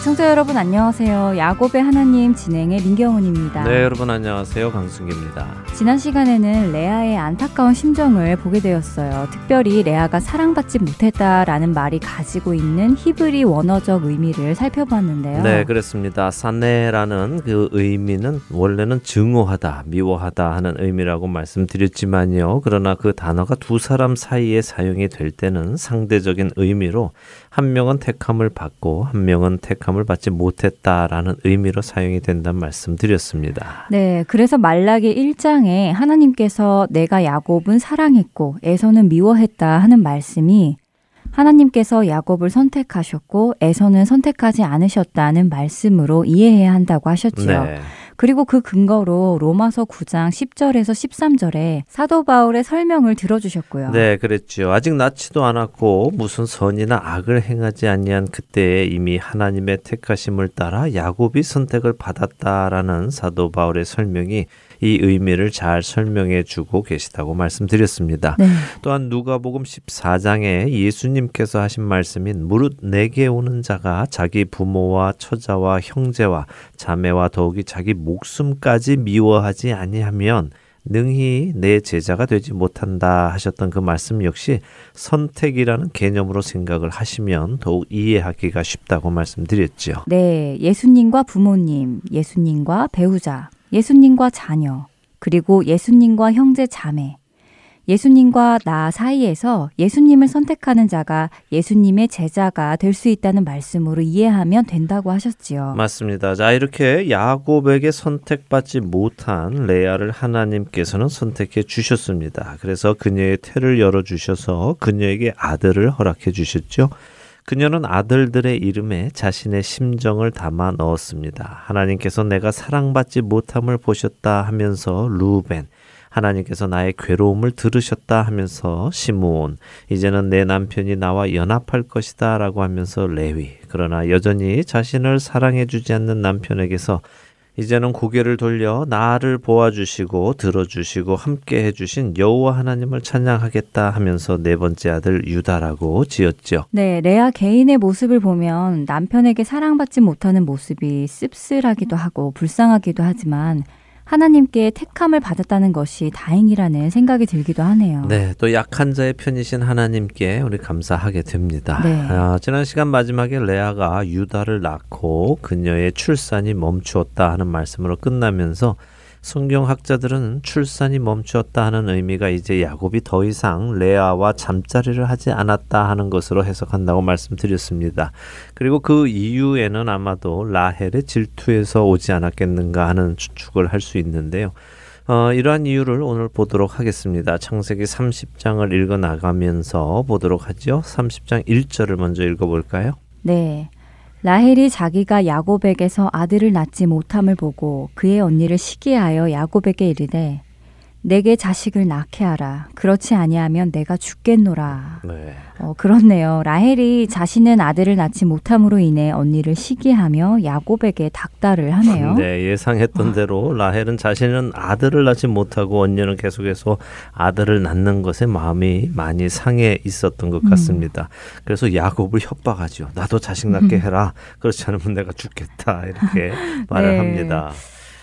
애청자 여러분 안녕하세요. 야곱의 하나님 진행의 민경훈입니다. 네, 여러분 안녕하세요. 강승기입니다. 지난 시간에는 레아의 안타까운 심정을 보게 되었어요. 특별히 레아가 사랑받지 못했다라는 말이 가지고 있는 히브리 원어적 의미를 살펴봤는데요. 네, 그렇습니다. 사네라는 그 의미는 원래는 증오하다, 미워하다 하는 의미라고 말씀드렸지만요. 그러나 그 단어가 두 사람 사이에 사용이 될 때는 상대적인 의미로 한 명은 택함을 받고 한 명은 택함 을 받지 못했다라는 의미로 사용이 된다는 말씀드렸습니다. 네, 그래서 말라기 1장에 하나님께서 내가 야곱은 사랑했고 에서는 미워했다 하는 말씀이 하나님께서 야곱을 선택하셨고 에서는 선택하지 않으셨다는 말씀으로 이해해야 한다고 하셨지요. 네. 그리고 그 근거로 로마서 9장 10절에서 13절에 사도 바울의 설명을 들어주셨고요. 네, 그랬죠. 아직 낳지도 않았고 무슨 선이나 악을 행하지 아니한 그때에 이미 하나님의 택하심을 따라 야곱이 선택을 받았다라는 사도 바울의 설명이 이 의미를 잘 설명해 주고 계시다고 말씀드렸습니다. 네. 또한 누가복음 14장에 예수님께서 하신 말씀인 무릇 내게 오는 자가 자기 부모와 처자와 형제와 자매와 더욱이 자기 목숨까지 미워하지 아니하면 능히 내 제자가 되지 못한다 하셨던 그 말씀 역시 선택이라는 개념으로 생각을 하시면 더욱 이해하기가 쉽다고 말씀드렸죠. 네, 예수님과 부모님, 예수님과 배우자, 예수님과 자녀, 그리고 예수님과 형제 자매, 예수님과 나 사이에서 예수님을 선택하는 자가 예수님의 제자가 될 수 있다는 말씀으로 이해하면 된다고 하셨지요. 맞습니다. 자, 이렇게 야곱에게 선택받지 못한 레아를 하나님께서는 선택해 주셨습니다. 그래서 그녀의 태를 열어 주셔서 그녀에게 아들을 허락해 주셨죠. 그녀는 아들들의 이름에 자신의 심정을 담아 넣었습니다. 하나님께서 내가 사랑받지 못함을 보셨다 하면서 루벤, 하나님께서 나의 괴로움을 들으셨다 하면서 시므온, 이제는 내 남편이 나와 연합할 것이다 라고 하면서 레위, 그러나 여전히 자신을 사랑해 주지 않는 남편에게서 이제는 고개를 돌려 나를 보아주시고 들어주시고 함께 해주신 여호와 하나님을 찬양하겠다 하면서 네 번째 아들 유다라고 지었죠. 네, 레아 개인의 모습을 보면 남편에게 사랑받지 못하는 모습이 씁쓸하기도 하고 불쌍하기도 하지만 하나님께 택함을 받았다는 것이 다행이라는 생각이 들기도 하네요. 네, 또 약한 자의 편이신 하나님께 우리 감사하게 됩니다. 네. 아, 지난 시간 마지막에 레아가 유다를 낳고 그녀의 출산이 멈추었다 하는 말씀으로 끝나면서 성경학자들은 출산이 멈추었다 하는 의미가 이제 야곱이 더 이상 레아와 잠자리를 하지 않았다 하는 것으로 해석한다고 말씀드렸습니다. 그리고 그 이유에는 아마도 라헬의 질투에서 오지 않았겠는가 하는 추측을 할 수 있는데요. 어, 이러한 이유를 오늘 보도록 하겠습니다. 창세기 30장을 읽어 나가면서 보도록 하죠. 30장 1절을 먼저 읽어 볼까요? 네. 라헬이 자기가 야곱에게서 아들을 낳지 못함을 보고 그의 언니를 시기하여 야곱에게 이르되 내게 자식을 낳게 하라. 그렇지 아니하면 내가 죽겠노라. 네. 어, 그렇네요. 라헬이 자신은 아들을 낳지 못함으로 인해 언니를 시기하며 야곱에게 닥달을 하네요. 네, 예상했던 대로 라헬은 자신은 아들을 낳지 못하고 언니는 계속해서 아들을 낳는 것에 마음이 많이 상해 있었던 것 음. 같습니다. 음. 그래서 야곱을 협박하죠. 나도 자식 낳게 음. 해라. 그렇지 않으면 내가 죽겠다. 이렇게 말을 네. 합니다.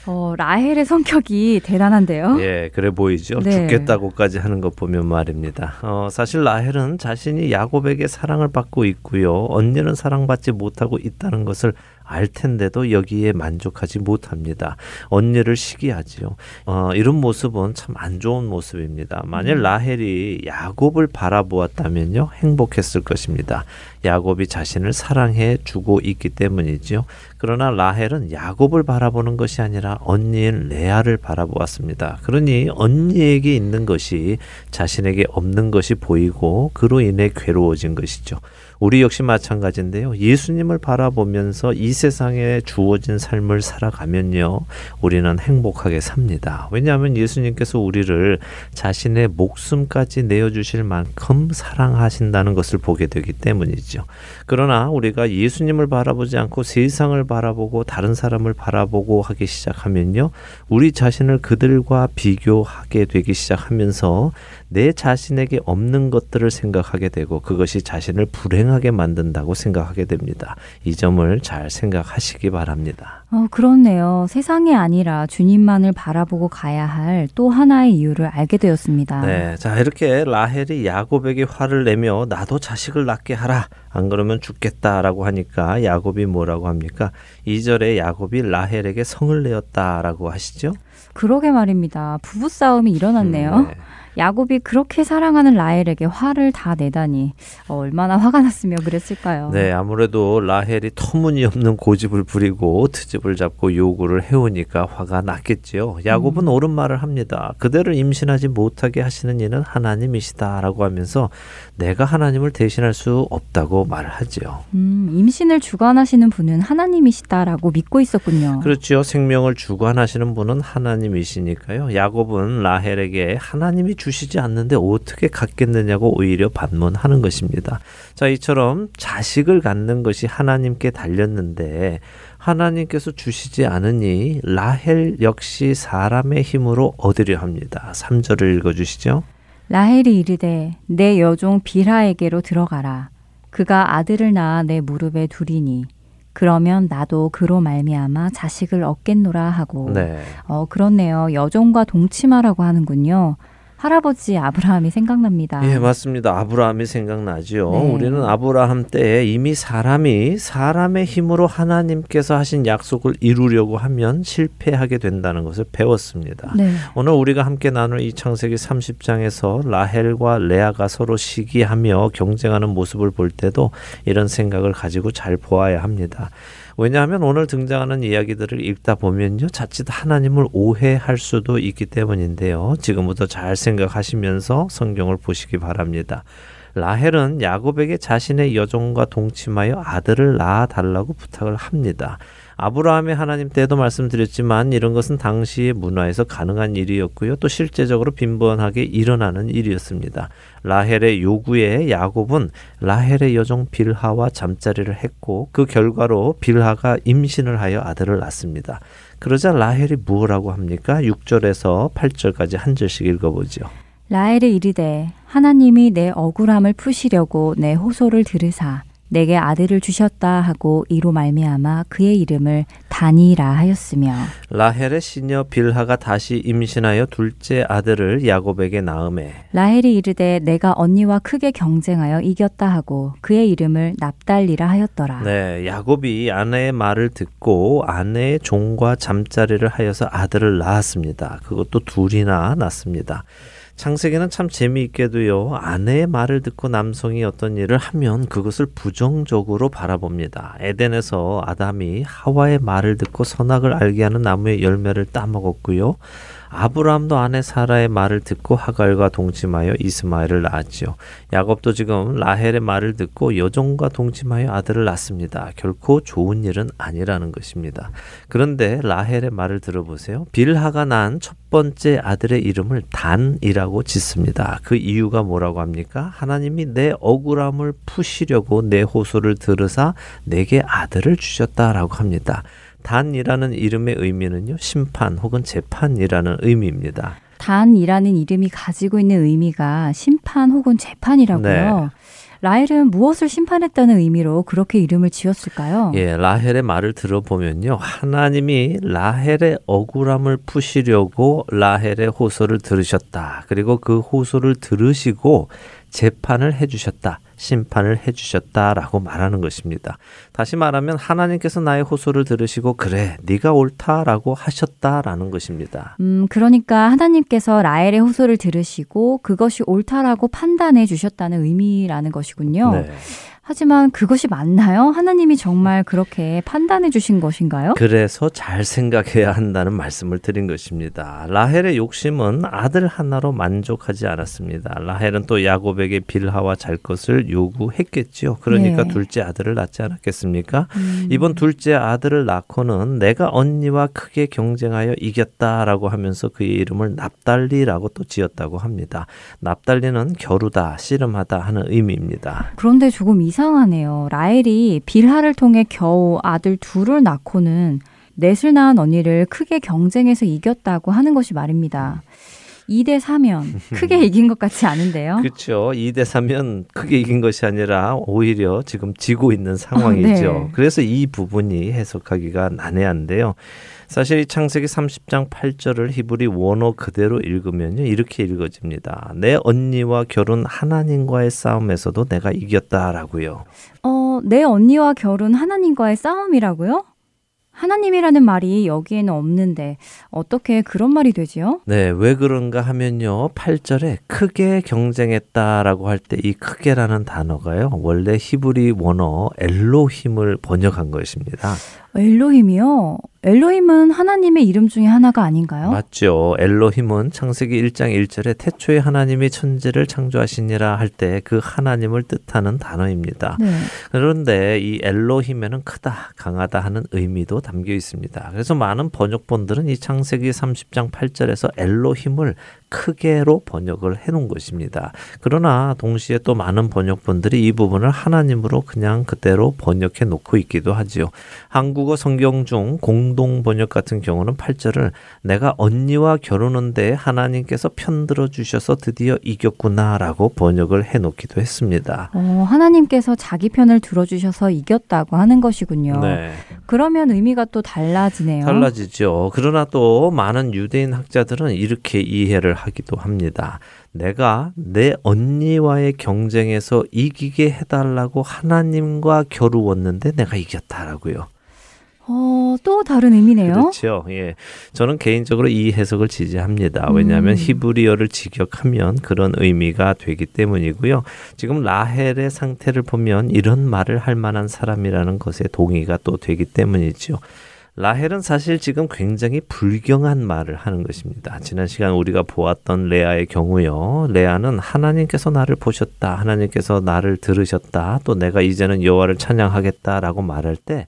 어, 라헬의 성격이 대단한데요. 예, 그래 보이죠. 네. 죽겠다고까지 하는 것 보면 말입니다. 어, 사실 라헬은 자신이 야곱에게 사랑을 받고 있고요. 언니는 사랑받지 못하고 있다는 것을 알 텐데도 여기에 만족하지 못합니다. 언니를 시기하지요. 어, 이런 모습은 참 안 좋은 모습입니다. 만일 음. 라헬이 야곱을 바라보았다면요 행복했을 것입니다. 야곱이 자신을 사랑해 주고 있기 때문이지요. 그러나 라헬은 야곱을 바라보는 것이 아니라 언니인 레아를 바라보았습니다. 그러니 언니에게 있는 것이 자신에게 없는 것이 보이고 그로 인해 괴로워진 것이죠. 우리 역시 마찬가지인데요. 예수님을 바라보면서 이 세상에 주어진 삶을 살아가면요. 우리는 행복하게 삽니다. 왜냐하면 예수님께서 우리를 자신의 목숨까지 내어주실 만큼 사랑하신다는 것을 보게 되기 때문이죠. 그러나 우리가 예수님을 바라보지 않고 세상을 바라보고 다른 사람을 바라보고 하기 시작하면요. 우리 자신을 그들과 비교하게 되기 시작하면서 내 자신에게 없는 것들을 생각하게 되고 그것이 자신을 불행하게 만든다고 생각하게 됩니다. 이 점을 잘 생각하시기 바랍니다. 어, 그렇네요. 세상이 아니라 주님만을 바라보고 가야 할 또 하나의 이유를 알게 되었습니다. 네. 자, 이렇게 라헬이 야곱에게 화를 내며 나도 자식을 낳게 하라. 안 그러면 죽겠다라고 하니까 야곱이 뭐라고 합니까? 2절에 야곱이 라헬에게 성을 내었다라고 하시죠? 그러게 말입니다. 부부싸움이 일어났네요. 음, 네. 야곱이 그렇게 사랑하는 라헬에게 화를 다 내다니 어, 얼마나 화가 났으며 그랬을까요? 네, 아무래도 라헬이 터무니없는 고집을 부리고 트집을 잡고 요구를 해오니까 화가 났겠지요. 야곱은 음. 옳은 말을 합니다. 그대를 임신하지 못하게 하시는 이는 하나님이시다라고 하면서 내가 하나님을 대신할 수 없다고 말을 하지요. 음, 임신을 주관하시는 분은 하나님이시다라고 믿고 있었군요. 그렇죠. 생명을 주관하시는 분은 하나님이시니까요. 야곱은 라헬에게 하나님이 주 주시지 않는데 어떻게 갖겠느냐고 오히려 반문하는 것입니다. 자, 이처럼 자식을 갖는 것이 하나님께 달렸는데 하나님께서 주시지 않으니 라헬 역시 사람의 힘으로 얻으려 합니다. 3절을 읽어 주시죠. 라헬이 이르되 내 여종 비라에게로 들어가라. 그가 아들을 낳아 내 무릎에 두리니 그러면 나도 그로 말미암아 자식을 얻겠노라 하고 네. 어 그렇네요 여종과 동침하라고 하는군요 할아버지 아브라함이 생각납니다. 예, 맞습니다. 아브라함이 생각나지요. 네. 우리는 아브라함 때에 이미 사람이 사람의 힘으로 하나님께서 하신 약속을 이루려고 하면 실패하게 된다는 것을 배웠습니다. 네. 오늘 우리가 함께 나눌 이 창세기 30장에서 라헬과 레아가 서로 시기하며 경쟁하는 모습을 볼 때도 이런 생각을 가지고 잘 보아야 합니다. 왜냐하면 오늘 등장하는 이야기들을 읽다 보면요. 자칫 하나님을 오해할 수도 있기 때문인데요. 지금부터 잘 생각하시면서 성경을 보시기 바랍니다. 라헬은 야곱에게 자신의 여종과 동침하여 아들을 낳아 달라고 부탁을 합니다. 아브라함의 하나님 때도 말씀드렸지만 이런 것은 당시의 문화에서 가능한 일이었고요. 또 실제적으로 빈번하게 일어나는 일이었습니다. 라헬의 요구에 야곱은 라헬의 여종 빌하와 잠자리를 했고 그 결과로 빌하가 임신을 하여 아들을 낳습니다. 그러자 라헬이 무엇라고 합니까? 6절에서 8절까지 한 절씩 읽어보죠. 라헬이 이르되 하나님이 내 억울함을 푸시려고 내 호소를 들으사 내게 아들을 주셨다 하고 이로 말미암아 그의 이름을 다니라 하였으며 라헬의 시녀 빌하가 다시 임신하여 둘째 아들을 야곱에게 낳음에 라헬이 이르되 내가 언니와 크게 경쟁하여 이겼다 하고 그의 이름을 납달리라 하였더라. 네, 야곱이 아내의 말을 듣고 아내의 종과 잠자리를 하여서 아들을 낳았습니다. 그것도 둘이나 낳습니다. 창세기는 참 재미있게도요, 아내의 말을 듣고 남성이 어떤 일을 하면 그것을 부정적으로 바라봅니다. 에덴에서 아담이 하와의 말을 듣고 선악을 알게 하는 나무의 열매를 따먹었고요. 아브라함도 아내 사라의 말을 듣고 하갈과 동침하여 이스마엘을 낳았지요. 야곱도 지금 라헬의 말을 듣고 여종과 동침하여 아들을 낳습니다. 결코 좋은 일은 아니라는 것입니다. 그런데 라헬의 말을 들어보세요. 빌하가 난 첫 번째 아들의 이름을 단이라고 짓습니다. 그 이유가 뭐라고 합니까? 하나님이 내 억울함을 푸시려고 내 호소를 들으사 내게 아들을 주셨다라고 합니다. 단이라는 이름의 의미는요, 심판 혹은 재판이라는 의미입니다. 단이라는 이름이 가지고 있는 의미가 심판 혹은 재판이라고요. 네. 라헬은 무엇을 심판했다는 의미로 그렇게 이름을 지었을까요? 예, 라헬의 말을 들어보면요. 하나님이 라헬의 억울함을 푸시려고 라헬의 호소를 들으셨다. 그리고 그 호소를 들으시고 재판을 해주셨다. 심판을 해주셨다라고 말하는 것입니다. 다시 말하면 하나님께서 나의 호소를 들으시고 그래 네가 옳다라고 하셨다라는 것입니다. 음 그러니까 하나님께서 라헬의 호소를 들으시고 그것이 옳다라고 판단해 주셨다는 의미라는 것이군요. 네. 하지만 그것이 맞나요? 하나님이 정말 그렇게 판단해 주신 것인가요? 그래서 잘 생각해야 한다는 말씀을 드린 것입니다. 라헬의 욕심은 아들 하나로 만족하지 않았습니다. 라헬은 또 야곱에게 빌하와 잘 것을 요구했겠지요. 그러니까 네. 둘째 아들을 낳지 않았겠습니까? 음. 이번 둘째 아들을 낳고는 내가 언니와 크게 경쟁하여 이겼다라고 하면서 그의 이름을 납달리라고 또 지었다고 합니다. 납달리는 겨루다, 씨름하다 하는 의미입니다. 그런데 조금 이 이상하네요. 라헬이 빌하를 통해 겨우 아들 둘을 낳고는 넷을 낳은 언니를 크게 경쟁해서 이겼다고 하는 것이 말입니다. 2대 4면 크게 이긴 것 같지 않은데요. 그렇죠. 2대 4면 크게 이긴 것이 아니라 오히려 지금 지고 있는 상황이죠. 아, 네. 그래서 이 부분이 해석하기가 난해한데요. 사실 이 창세기 30장 8절을 히브리 원어 그대로 읽으면요. 이렇게 읽어집니다. 내 언니와 결혼 하나님과의 싸움에서도 내가 이겼다라고요. 어, 내 언니와 결혼 하나님과의 싸움이라고요? 하나님이라는 말이 여기에는 없는데 어떻게 그런 말이 되지요? 네, 왜 그런가 하면요. 8절에 크게 경쟁했다라고 할 때 이 크게라는 단어가요. 원래 히브리 원어 엘로힘을 번역한 것입니다. 엘로힘이요? 엘로힘은 하나님의 이름 중에 하나가 아닌가요? 맞죠. 엘로힘은 창세기 1장 1절에 태초에 하나님이 천지를 창조하시니라 할 때 그 하나님을 뜻하는 단어입니다. 네. 그런데 이 엘로힘에는 크다, 강하다 하는 의미도 담겨 있습니다. 그래서 많은 번역본들은 이 창세기 30장 8절에서 엘로힘을 크게로 번역을 해 놓은 것입니다. 그러나 동시에 또 많은 번역본들이 이 부분을 하나님으로 그냥 그대로 번역해 놓고 있기도 하지요. 한국어 성경 중 공동 번역 같은 경우는 8절을 내가 언니와 결혼한데 하나님께서 편들어 주셔서 드디어 이겼구나라고 번역을 해 놓기도 했습니다. 어, 하나님께서 자기 편을 들어 주셔서 이겼다고 하는 것이군요. 네. 그러면 의미가 또 달라지네요. 달라지죠. 그러나 또 많은 유대인 학자들은 이렇게 이해를 하기도 합니다. 내가 내 언니와의 경쟁에서 이기게 해달라고 하나님과 겨루었는데 내가 이겼다라고요. 어, 또 다른 의미네요. 그렇죠. 예. 저는 개인적으로 이 해석을 지지합니다. 왜냐하면 음. 히브리어를 직역하면 그런 의미가 되기 때문이고요. 지금 라헬의 상태를 보면 이런 말을 할 만한 사람이라는 것에 동의가 또 되기 때문이죠. 라헬은 사실 지금 굉장히 불경한 말을 하는 것입니다. 지난 시간 우리가 보았던 레아의 경우요. 레아는 하나님께서 나를 보셨다. 하나님께서 나를 들으셨다. 또 내가 이제는 여호와를 찬양하겠다라고 말할 때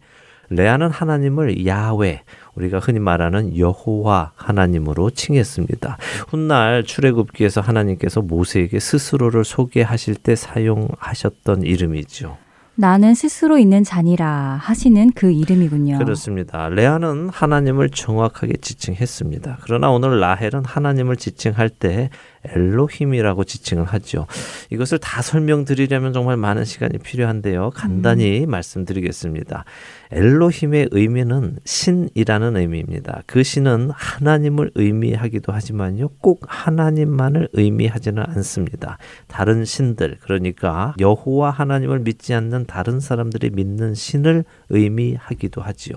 레아는 하나님을 야외 우리가 흔히 말하는 여호와 하나님으로 칭했습니다. 훗날 출애굽기에서 하나님께서 모세에게 스스로를 소개하실 때 사용하셨던 이름이죠. 나는 스스로 있는 자니라 하시는 그 이름이군요. 그렇습니다. 레아는 하나님을 정확하게 지칭했습니다. 그러나 오늘 라헬은 하나님을 지칭할 때 엘로힘이라고 지칭을 하죠. 이것을 다 설명드리려면 정말 많은 시간이 필요한데요. 간단히 음. 말씀드리겠습니다. 엘로힘의 의미는 신이라는 의미입니다. 그 신은 하나님을 의미하기도 하지만요. 꼭 하나님만을 의미하지는 않습니다. 다른 신들, 그러니까 여호와 하나님을 믿지 않는 다른 사람들이 믿는 신을 의미하기도 하지요.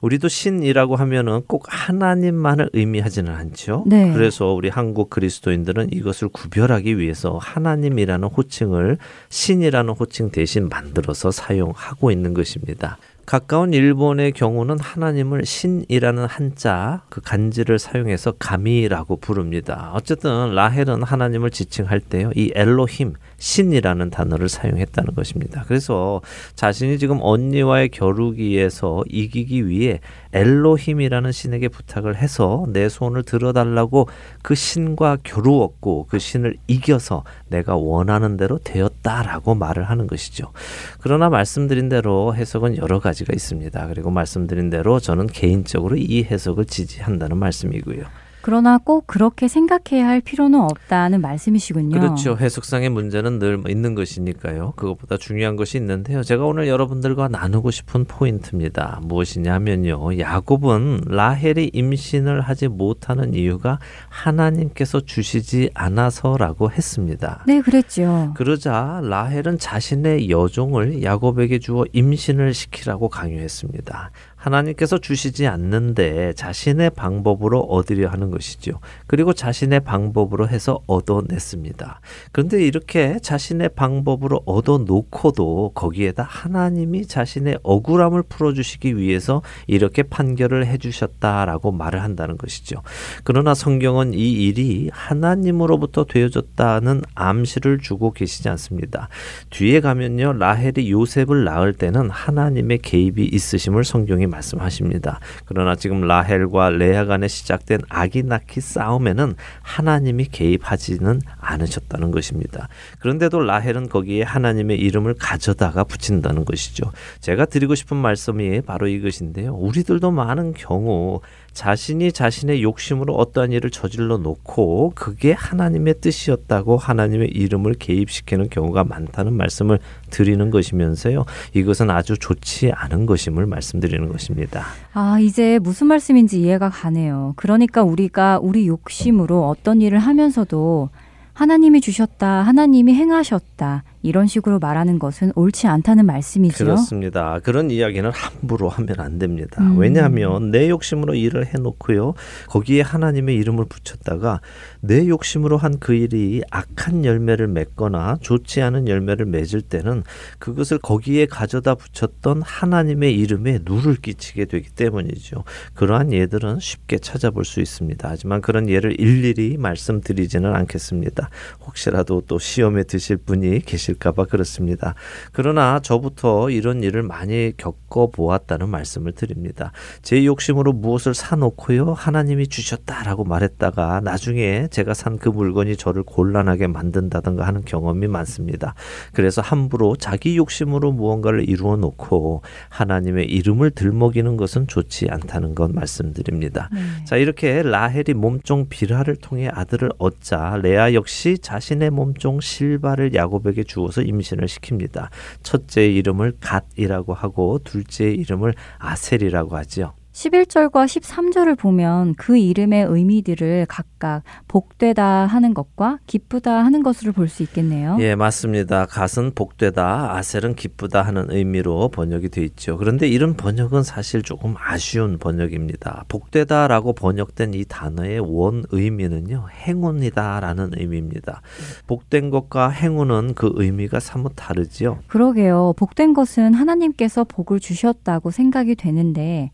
우리도 신이라고 하면은 꼭 하나님만을 의미하지는 않죠. 네. 그래서 우리 한국 그리스도인들은 이것을 구별하기 위해서 하나님이라는 호칭을 신이라는 호칭 대신 만들어서 사용하고 있는 것입니다. 가까운 일본의 경우는 하나님을 신이라는 한자 그 간지를 사용해서 가미라고 부릅니다. 어쨌든 라헬은 하나님을 지칭할 때요. 이 엘로힘 신이라는 단어를 사용했다는 것입니다. 그래서 자신이 지금 언니와의 겨루기에서 이기기 위해 엘로힘이라는 신에게 부탁을 해서 내 손을 들어달라고 그 신과 겨루었고 그 신을 이겨서 내가 원하는 대로 되었다라고 말을 하는 것이죠. 그러나 말씀드린 대로 해석은 여러 가지가 있습니다. 그리고 말씀드린 대로 저는 개인적으로 이 해석을 지지한다는 말씀이고요. 그러나 꼭 그렇게 생각해야 할 필요는 없다는 말씀이시군요. 그렇죠. 해석상의 문제는 늘 있는 것이니까요. 그것보다 중요한 것이 있는데요. 제가 오늘 여러분들과 나누고 싶은 포인트입니다. 무엇이냐면요. 야곱은 라헬이 임신을 하지 못하는 이유가 하나님께서 주시지 않아서라고 했습니다. 네, 그랬죠. 그러자 라헬은 자신의 여종을 야곱에게 주어 임신을 시키라고 강요했습니다. 하나님께서 주시지 않는데 자신의 방법으로 얻으려 하는 것이죠. 그리고 자신의 방법으로 해서 얻어냈습니다. 그런데 이렇게 자신의 방법으로 얻어놓고도 거기에다 하나님이 자신의 억울함을 풀어주시기 위해서 이렇게 판결을 해주셨다라고 말을 한다는 것이죠. 그러나 성경은 이 일이 하나님으로부터 되어졌다는 암시를 주고 계시지 않습니다. 뒤에 가면요. 라헬이 요셉을 낳을 때는 하나님의 개입이 있으심을 성경이 말씀하십니다. 그러나 지금 라헬과 레아 간에 시작된 아기 낳기 싸움에는 하나님이 개입하지는 않으셨다는 것입니다. 그런데도 라헬은 거기에 하나님의 이름을 가져다가 붙인다는 것이죠. 제가 드리고 싶은 말씀이 바로 이것인데요. 우리들도 많은 경우 자신이 자신의 욕심으로 어떠한 일을 저질러 놓고 그게 하나님의 뜻이었다고 하나님의 이름을 개입시키는 경우가 많다는 말씀을 드리는 것이면서요. 이것은 아주 좋지 않은 것임을 말씀드리는 것입니다. 아, 이제 무슨 말씀인지 이해가 가네요. 그러니까 우리가 우리 욕심으로 어떤 일을 하면서도 하나님이 주셨다, 하나님이 행하셨다, 이런 식으로 말하는 것은 옳지 않다는 말씀이죠. 그렇습니다. 그런 이야기는 함부로 하면 안 됩니다. 음. 왜냐하면 내 욕심으로 일을 해놓고요. 거기에 하나님의 이름을 붙였다가 내 욕심으로 한 그 일이 악한 열매를 맺거나 좋지 않은 열매를 맺을 때는 그것을 거기에 가져다 붙였던 하나님의 이름에 누를 끼치게 되기 때문이죠. 그러한 예들은 쉽게 찾아볼 수 있습니다. 하지만 그런 예를 일일이 말씀드리지는 않겠습니다. 혹시라도 또 시험에 드실 분이 계실 있을까봐 그렇습니다. 그러나 저부터 이런 일을 많이 겪어보았다는 말씀을 드립니다. 제 욕심으로 무엇을 사놓고요. 하나님이 주셨다라고 말했다가 나중에 제가 산 그 물건이 저를 곤란하게 만든다든가 하는 경험이 많습니다. 그래서 함부로 자기 욕심으로 무언가를 이루어 놓고 하나님의 이름을 들먹이는 것은 좋지 않다는 것 말씀드립니다. 네. 자, 이렇게 라헬이 몸종 비라를 통해 아들을 얻자 레아 역시 자신의 몸종 실바를 야곱에게 주 주어서 임신을 시킵니다. 첫째 이름을 갓이라고 하고 둘째 이름을 아셀이라고 하지요. 11절과 13절을 보면 그 이름의 의미들을 각각 복되다 하는 것과 기쁘다 하는 것으로 볼 수 있겠네요. 예, 맞습니다. 갓은 복되다, 아셀은 기쁘다 하는 의미로 번역이 되어 있죠. 그런데 이런 번역은 사실 조금 아쉬운 번역입니다. 복되다라고 번역된 이 단어의 원 의미는요, 행운이다라는 의미입니다. 복된 것과 행운은 그 의미가 사뭇 다르지요. 그러게요. 복된 것은 하나님께서 복을 주셨다고 생각이 되는데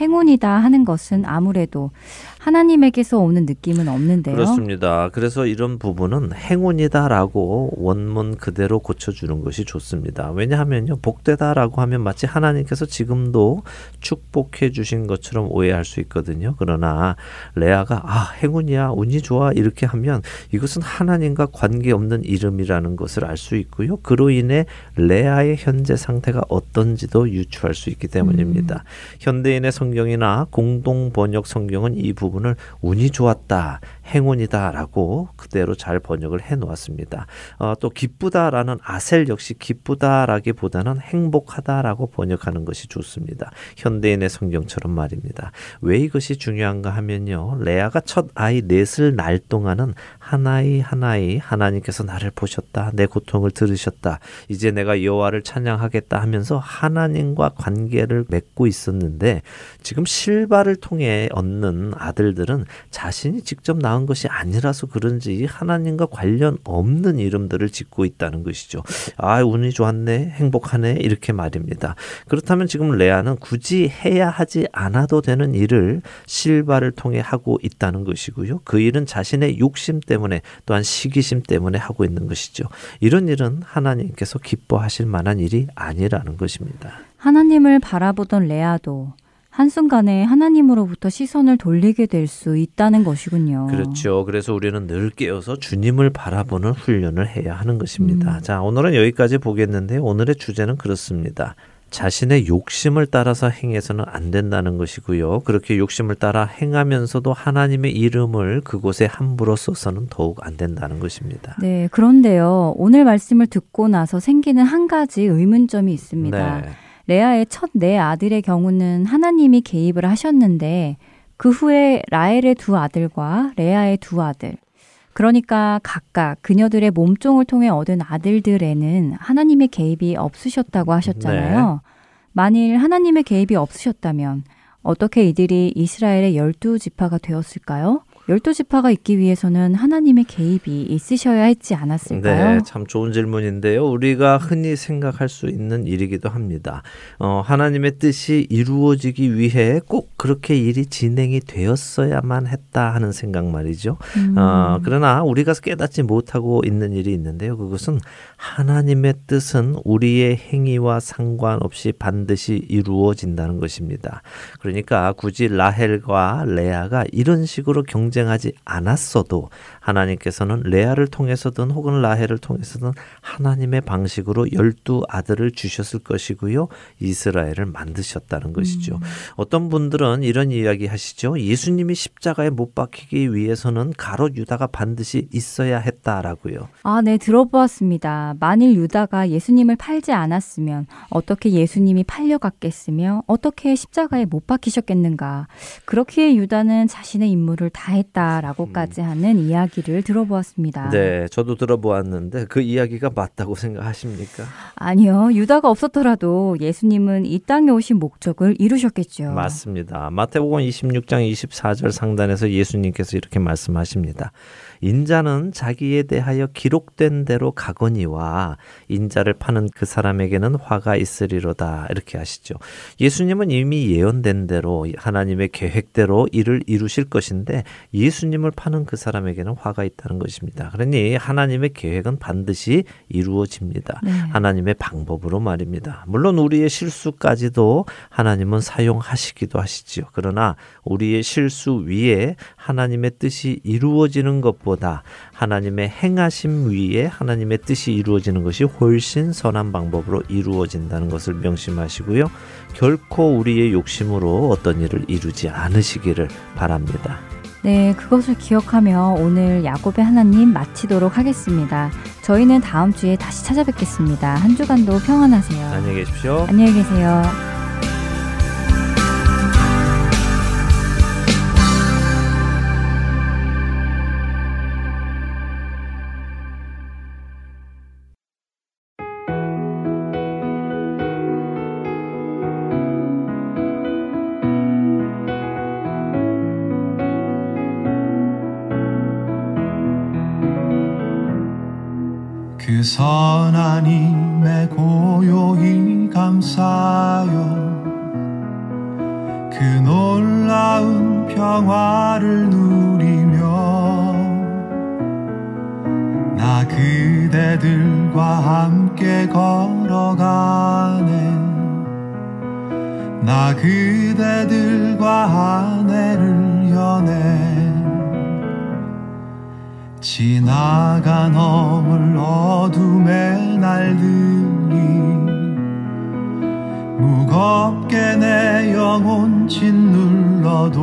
행운이다 하는 것은 아무래도 하나님에게서 오는 느낌은 없는데요. 그렇습니다. 그래서 이런 부분은 행운이다라고 원문 그대로 고쳐주는 것이 좋습니다. 왜냐하면요, 복되다라고 하면 마치 하나님께서 지금도 축복해 주신 것처럼 오해할 수 있거든요. 그러나 레아가 아 행운이야, 운이 좋아 이렇게 하면 이것은 하나님과 관계 없는 이름이라는 것을 알 수 있고요. 그로 인해 레아의 현재 상태가 어떤지도 유추할 수 있기 때문입니다. 음. 현대인의 성경이나 공동 번역 성경은 이 부분 부분을 운이 좋았다, 행운이다라고 그대로 잘 번역을 해 놓았습니다. 어, 또 기쁘다라는 아셀 역시 기쁘다라기보다는 행복하다라고 번역하는 것이 좋습니다. 현대인의 성경처럼 말입니다. 왜 이것이 중요한가 하면요. 레아가 첫 아이 넷을 날 동안은 하나이 하나이 하나님께서 나를 보셨다. 내 고통을 들으셨다. 이제 내가 여호와를 찬양하겠다 하면서 하나님과 관계를 맺고 있었는데 지금 실바를 통해 얻는 아들들은 자신이 직접 낳은 것이 아니라서 그런지 하나님과 관련 없는 이름들을 짓고 있다는 것이죠. 아, 운이 좋았네. 행복하네. 이렇게 말입니다. 그렇다면 지금 레아는 굳이 해야 하지 않아도 되는 일을 실바를 통해 하고 있다는 것이고요. 그 일은 자신의 욕심 때문에 또한 시기심 때문에 하고 있는 것이죠. 이런 일은 하나님께서 기뻐하실 만한 일이 아니라는 것입니다. 하나님을 바라보던 레아도 한순간에 하나님으로부터 시선을 돌리게 될 수 있다는 것이군요. 그렇죠. 그래서 우리는 늘 깨어서 주님을 바라보는 훈련을 해야 하는 것입니다. 음. 자, 오늘은 여기까지 보겠는데 오늘의 주제는 그렇습니다. 자신의 욕심을 따라서 행해서는 안 된다는 것이고요. 그렇게 욕심을 따라 행하면서도 하나님의 이름을 그곳에 함부로 써서는 더욱 안 된다는 것입니다. 네, 그런데요. 오늘 말씀을 듣고 나서 생기는 한 가지 의문점이 있습니다. 네. 레아의 첫 네 아들의 경우는 하나님이 개입을 하셨는데 그 후에 라헬의 두 아들과 레아의 두 아들, 그러니까 각각 그녀들의 몸종을 통해 얻은 아들들에는 하나님의 개입이 없으셨다고 하셨잖아요. 네. 만일 하나님의 개입이 없으셨다면 어떻게 이들이 이스라엘의 열두 지파가 되었을까요? 열두 지파가 있기 위해서는 하나님의 개입이 있으셔야 했지 않았을까요? 네, 참 좋은 질문인데요. 우리가 흔히 생각할 수 있는 일이기도 합니다. 어, 하나님의 뜻이 이루어지기 위해 꼭 그렇게 일이 진행이 되었어야만 했다 하는 생각 말이죠. 음. 어, 그러나 우리가 깨닫지 못하고 있는 일이 있는데요. 그것은 하나님의 뜻은 우리의 행위와 상관없이 반드시 이루어진다는 것입니다. 그러니까 굳이 라헬과 레아가 이런 식으로 경쟁 전쟁하지 않았어도 하나님께서는 레아를 통해서든 혹은 라헬을 통해서든 하나님의 방식으로 열두 아들을 주셨을 것이고요. 이스라엘을 만드셨다는 것이죠. 음. 어떤 분들은 이런 이야기 하시죠. 예수님이 십자가에 못 박히기 위해서는 가롯 유다가 반드시 있어야 했다라고요. 아, 네, 들어보았습니다. 만일 유다가 예수님을 팔지 않았으면 어떻게 예수님이 팔려갔겠으며 어떻게 십자가에 못 박히셨겠는가. 그렇기에 유다는 자신의 임무를 다했 다라고까지 음. 하는 이야기 이야기를 들어보았습니다. 네, 저도 들어보았는데 그 이야기가 맞다고 생각하십니까? 아니요. 유다가 없었더라도 예수님은 이 땅에 오신 목적을 이루셨겠죠. 맞습니다. 마태복음 26장 24절 상단에서 예수님께서 이렇게 말씀하십니다. 인자는 자기에 대하여 기록된 대로 가거니와 인자를 파는 그 사람에게는 화가 있으리로다 이렇게 하시죠. 예수님은 이미 예언된 대로 하나님의 계획대로 일을 이루실 것인데 예수님을 파는 그 사람에게는 화가 있다는 것입니다. 그러니 하나님의 계획은 반드시 이루어집니다. 네. 하나님의 방법으로 말입니다. 물론 우리의 실수까지도 하나님은 사용하시기도 하시지요. 그러나 우리의 실수 위에 하나님의 뜻이 이루어지는 것보다 하나님의 행하심 위에 하나님의 뜻이 이루어지는 것이 훨씬 선한 방법으로 이루어진다는 것을 명심하시고요. 결코 우리의 욕심으로 어떤 일을 이루지 않으시기를 바랍니다. 네, 그것을 기억하며 오늘 야곱의 하나님 마치도록 하겠습니다. 저희는 다음 주에 다시 찾아뵙겠습니다. 한 주간도 평안하세요. 안녕히 계십시오. 안녕히 계세요. 그 선한 힘에 고요히 감사요 그 놀라운 평화를 누리며 나 그대들과 함께 걸어가네. 나 그대들과 한 해를 여네 지나간 어물 어둠의 날들이 무겁게 내 영혼 짓눌러도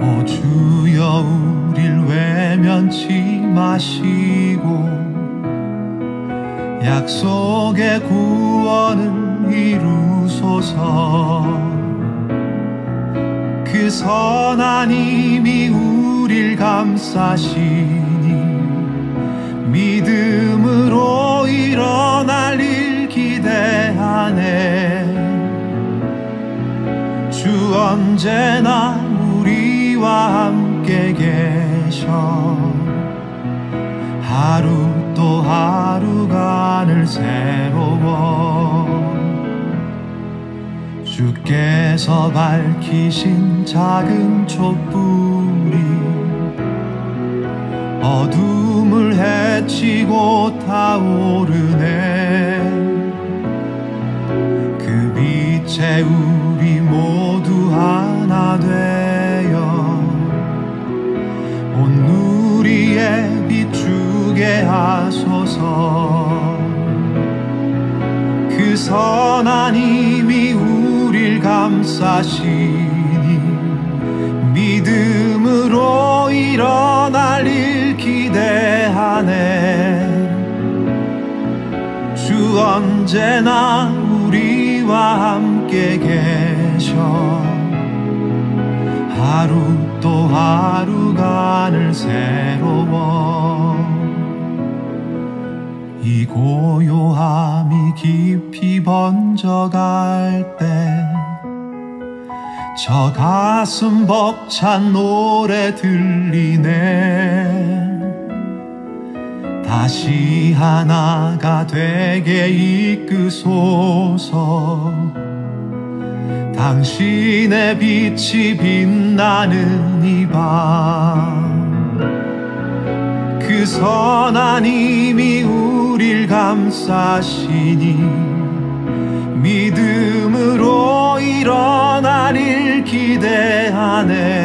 오 주여 우릴 외면치 마시고 약속의 구원을 이루소서. 그 선한 힘이 우 릴 감싸시니 믿음으로 일어날 일 기대하네. 주 언제나 우리와 함께 계셔. 하루 또 하루가 늘 새로워. 주께서 밝히신 작은 촛불이 어둠을 헤치고 타오르네. 그 빛에 우리 모두 하나 되어 온 누리에 비추게 하소서. 그 선한 힘이 우릴 감싸시니 믿음으로 일어날 일 기대하네 주 언제나 우리와 함께 계셔. 하루 또 하루가 늘 새로워. 이 고요함이 깊이 번져갈 때저 가슴 벅찬 노래 들리네 다시 하나가 되게 이끄소서. 당신의 빛이 빛나는 이밤그 선한 힘이 우릴 감싸시니 믿음으로 일어날 일 기대하네.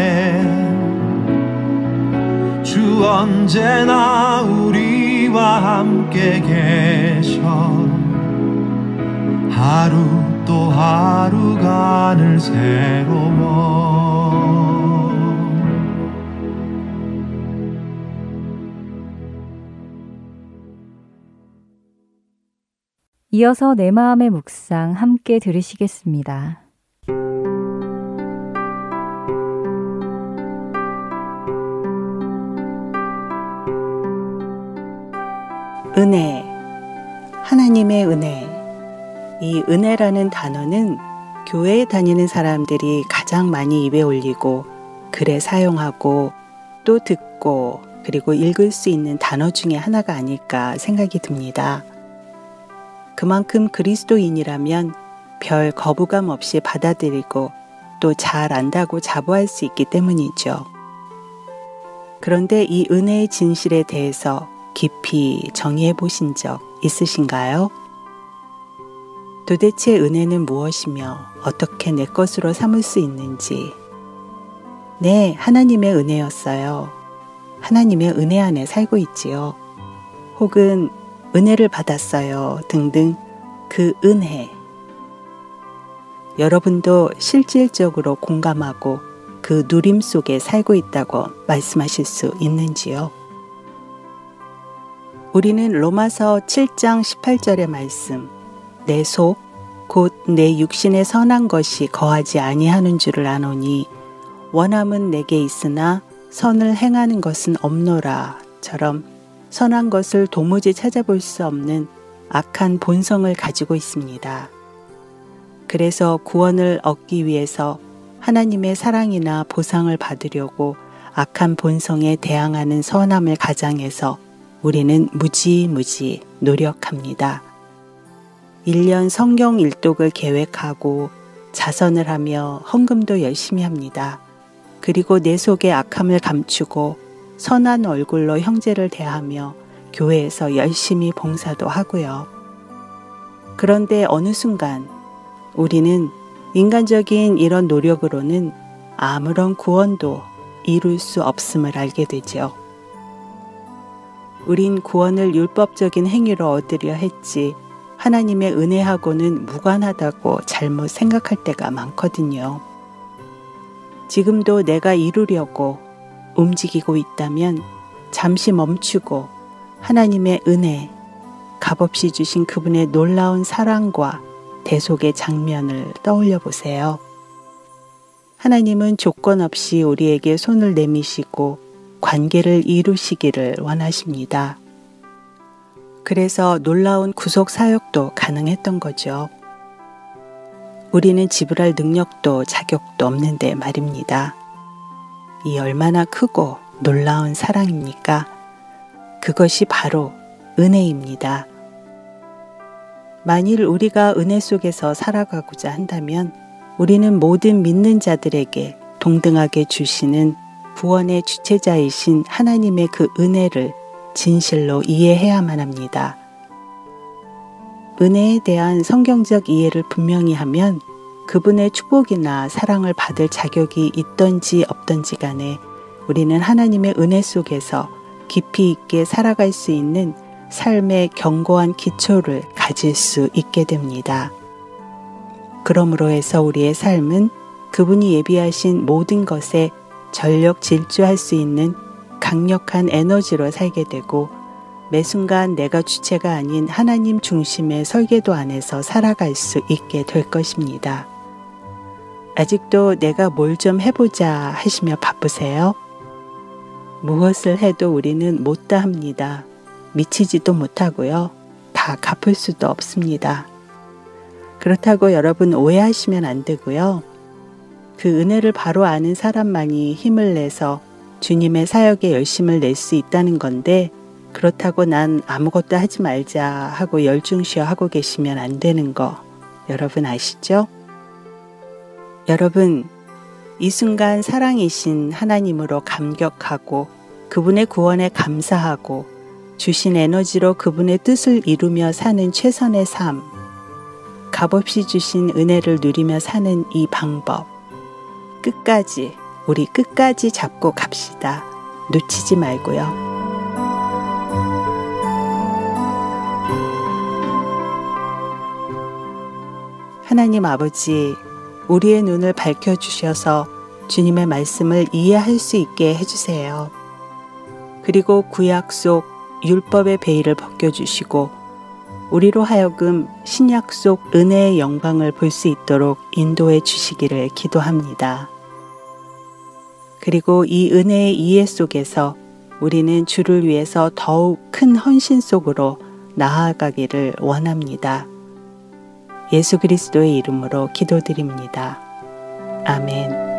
주 언제나 우 리와 함께 계셔 하루 또 하루가 늘 새로워 이어서 내 마음의 묵상 함께 들으시겠습니다. 은혜, 하나님의 은혜. 이 은혜라는 단어는 교회에 다니는 사람들이 가장 많이 입에 올리고 글에 사용하고 또 듣고 그리고 읽을 수 있는 단어 중에 하나가 아닐까 생각이 듭니다. 그만큼 그리스도인이라면 별 거부감 없이 받아들이고 또 잘 안다고 자부할 수 있기 때문이죠. 그런데 이 은혜의 진실에 대해서 깊이 정의해 보신 적 있으신가요? 도대체 은혜는 무엇이며 어떻게 내 것으로 삼을 수 있는지. 네, 하나님의 은혜였어요. 하나님의 은혜 안에 살고 있지요. 혹은 은혜를 받았어요. 등등 그 은혜. 여러분도 실질적으로 공감하고 그 누림 속에 살고 있다고 말씀하실 수 있는지요? 우리는 로마서 7장 18절의 말씀, 내 속, 곧 내 육신의 선한 것이 거하지 아니하는 줄을 아노니, 원함은 내게 있으나 선을 행하는 것은 없노라. 처럼 선한 것을 도무지 찾아볼 수 없는 악한 본성을 가지고 있습니다. 그래서 구원을 얻기 위해서 하나님의 사랑이나 보상을 받으려고 악한 본성에 대항하는 선함을 가장해서 우리는 무지무지 노력합니다. 1년 성경 일독을 계획하고 자선을 하며 헌금도 열심히 합니다. 그리고 내 속의 악함을 감추고 선한 얼굴로 형제를 대하며 교회에서 열심히 봉사도 하고요. 그런데 어느 순간 우리는 인간적인 이런 노력으로는 아무런 구원도 이룰 수 없음을 알게 되죠. 우린 구원을 율법적인 행위로 얻으려 했지 하나님의 은혜하고는 무관하다고 잘못 생각할 때가 많거든요. 지금도 내가 이루려고 움직이고 있다면 잠시 멈추고 하나님의 은혜, 값없이 주신 그분의 놀라운 사랑과 대속의 장면을 떠올려 보세요. 하나님은 조건 없이 우리에게 손을 내미시고 관계를 이루시기를 원하십니다. 그래서 놀라운 구속 사역도 가능했던 거죠. 우리는 지불할 능력도 자격도 없는데 말입니다. 이 얼마나 크고 놀라운 사랑입니까? 그것이 바로 은혜입니다. 만일 우리가 은혜 속에서 살아가고자 한다면 우리는 모든 믿는 자들에게 동등하게 주시는 구원의 주체자이신 하나님의 그 은혜를 진실로 이해해야만 합니다. 은혜에 대한 성경적 이해를 분명히 하면 그분의 축복이나 사랑을 받을 자격이 있던지 없던지 간에 우리는 하나님의 은혜 속에서 깊이 있게 살아갈 수 있는 삶의 견고한 기초를 가질 수 있게 됩니다. 그러므로 해서 우리의 삶은 그분이 예비하신 모든 것에 전력 질주할 수 있는 강력한 에너지로 살게 되고 매 순간 내가 주체가 아닌 하나님 중심의 설계도 안에서 살아갈 수 있게 될 것입니다. 아직도 내가 뭘 좀 해보자 하시며 바쁘세요? 무엇을 해도 우리는 못다 합니다. 미치지도 못하고요. 다 갚을 수도 없습니다. 그렇다고 여러분 오해하시면 안 되고요. 그 은혜를 바로 아는 사람만이 힘을 내서 주님의 사역에 열심을 낼 수 있다는 건데 그렇다고 난 아무것도 하지 말자 하고 열중시어 하고 계시면 안 되는 거 여러분 아시죠? 여러분, 이 순간 사랑이신 하나님으로 감격하고 그분의 구원에 감사하고 주신 에너지로 그분의 뜻을 이루며 사는 최선의 삶, 값없이 주신 은혜를 누리며 사는 이 방법, 끝까지, 우리 끝까지 잡고 갑시다. 놓치지 말고요. 하나님 아버지, 우리의 눈을 밝혀주셔서 주님의 말씀을 이해할 수 있게 해주세요. 그리고 구약 속 율법의 베일을 벗겨주시고 우리로 하여금 신약 속 은혜의 영광을 볼 수 있도록 인도해 주시기를 기도합니다. 그리고 이 은혜의 이해 속에서 우리는 주를 위해서 더욱 큰 헌신 속으로 나아가기를 원합니다. 예수 그리스도의 이름으로 기도드립니다. 아멘.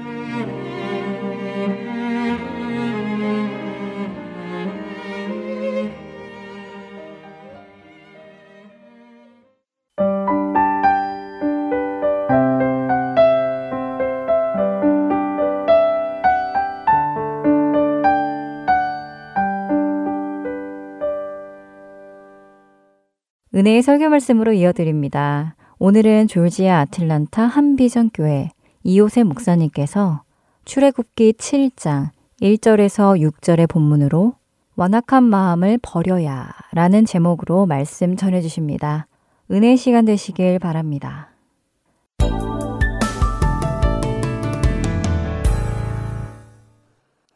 은혜의 설교 말씀으로 이어드립니다. 오늘은 졸지아 아틀란타 한비전 교회 이호세 목사님께서 출애굽기 7장 1절에서 6절의 본문으로 완악한 마음을 버려야 라는 제목으로 말씀 전해 주십니다. 은혜 시간 되시길 바랍니다.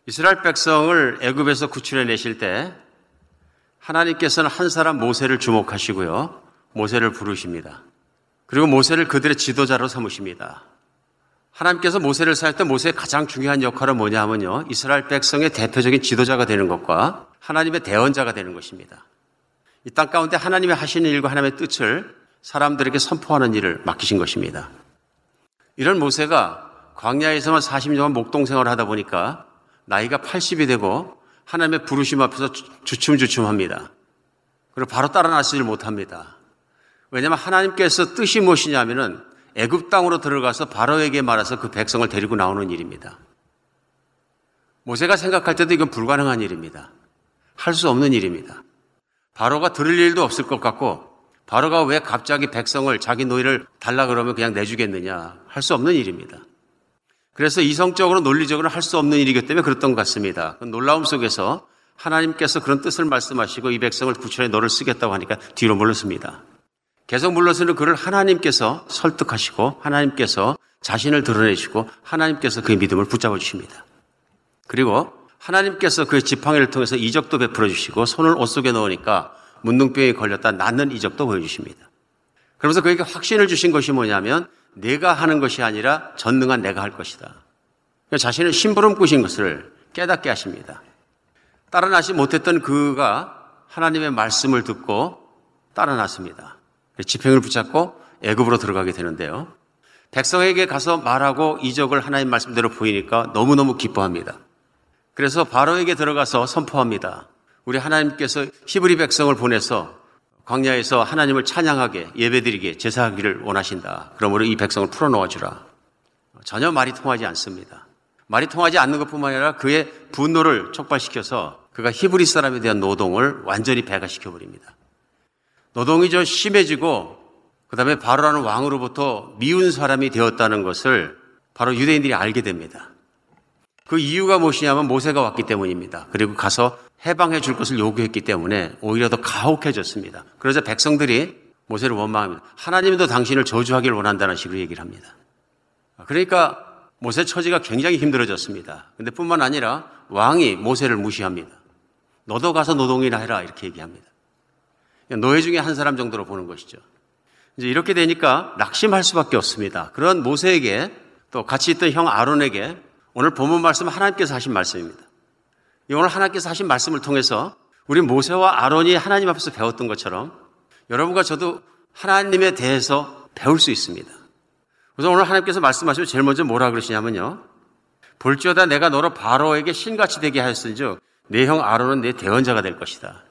이스라엘 백성을 애굽에서 구출해 내실 때 하나님께서는 한 사람 모세를 주목하시고요. 모세를 부르십니다. 그리고 모세를 그들의 지도자로 삼으십니다. 하나님께서 모세를 사용할 때 모세의 가장 중요한 역할은 뭐냐 하면요. 이스라엘 백성의 대표적인 지도자가 되는 것과 하나님의 대언자가 되는 것입니다. 이 땅 가운데 하나님의 하시는 일과 하나님의 뜻을 사람들에게 선포하는 일을 맡기신 것입니다. 이런 모세가 광야에서만 40년간 목동생활을 하다 보니까 나이가 80이 되고 하나님의 부르심 앞에서 주춤주춤합니다. 그리고 바로 따라 나서질 못합니다. 왜냐하면 하나님께서 뜻이 무엇이냐면은 애굽 땅으로 들어가서 바로에게 말해서 그 백성을 데리고 나오는 일입니다. 모세가 생각할 때도 이건 불가능한 일입니다. 할 수 없는 일입니다. 바로가 들을 일도 없을 것 같고 바로가 왜 갑자기 백성을 자기 노예를 달라 그러면 그냥 내주겠느냐 할 수 없는 일입니다. 그래서 이성적으로 논리적으로 할 수 없는 일이기 때문에 그랬던 것 같습니다. 그 놀라움 속에서 하나님께서 그런 뜻을 말씀하시고 이 백성을 구출해 너를 쓰겠다고 하니까 뒤로 물렀습니다. 계속 물러서는 그를 하나님께서 설득하시고 하나님께서 자신을 드러내시고 하나님께서 그의 믿음을 붙잡아 주십니다. 그리고 하나님께서 그의 지팡이를 통해서 이적도 베풀어 주시고 손을 옷 속에 넣으니까 문둥병에 걸렸다 낫는 이적도 보여주십니다. 그러면서 그에게 확신을 주신 것이 뭐냐면 내가 하는 것이 아니라 전능한 내가 할 것이다. 그러니까 자신의 심부름 꾸신 것을 깨닫게 하십니다. 따라 나지 못했던 그가 하나님의 말씀을 듣고 따라 났습니다. 지평을 붙잡고 애굽으로 들어가게 되는데요. 백성에게 가서 말하고 이적을 하나님 말씀대로 보이니까 너무너무 기뻐합니다. 그래서 바로에게 들어가서 선포합니다. 우리 하나님께서 히브리 백성을 보내서 광야에서 하나님을 찬양하게 예배드리게 제사하기를 원하신다. 그러므로 이 백성을 풀어놓아 주라. 전혀 말이 통하지 않습니다. 말이 통하지 않는 것뿐만 아니라 그의 분노를 촉발시켜서 그가 히브리 사람에 대한 노동을 완전히 배가시켜 버립니다. 노동이 좀 심해지고 그다음에 바로라는 왕으로부터 미운 사람이 되었다는 것을 바로 유대인들이 알게 됩니다. 그 이유가 무엇이냐면 모세가 왔기 때문입니다. 그리고 가서 해방해 줄 것을 요구했기 때문에 오히려 더 가혹해졌습니다. 그래서 백성들이 모세를 원망합니다. 하나님도 당신을 저주하기를 원한다는 식으로 얘기를 합니다. 그러니까 모세 처지가 굉장히 힘들어졌습니다. 근데 뿐만 아니라 왕이 모세를 무시합니다. 너도 가서 노동이나 해라 이렇게 얘기합니다. 노예 중에 한 사람 정도로 보는 것이죠. 이제 이렇게 되니까 낙심할 수밖에 없습니다. 그런 모세에게 또 같이 있던 형 아론에게 오늘 본문 말씀 하나님께서 하신 말씀입니다. 오늘 하나님께서 하신 말씀을 통해서 우리 모세와 아론이 하나님 앞에서 배웠던 것처럼 여러분과 저도 하나님에 대해서 배울 수 있습니다. 그래서 오늘 하나님께서 말씀하시면 제일 먼저 뭐라 그러시냐면요. 볼지어다 내가 너로 바로에게 신같이 되게 하였은즉 내 형 아론은 내 대언자가 될 것이다.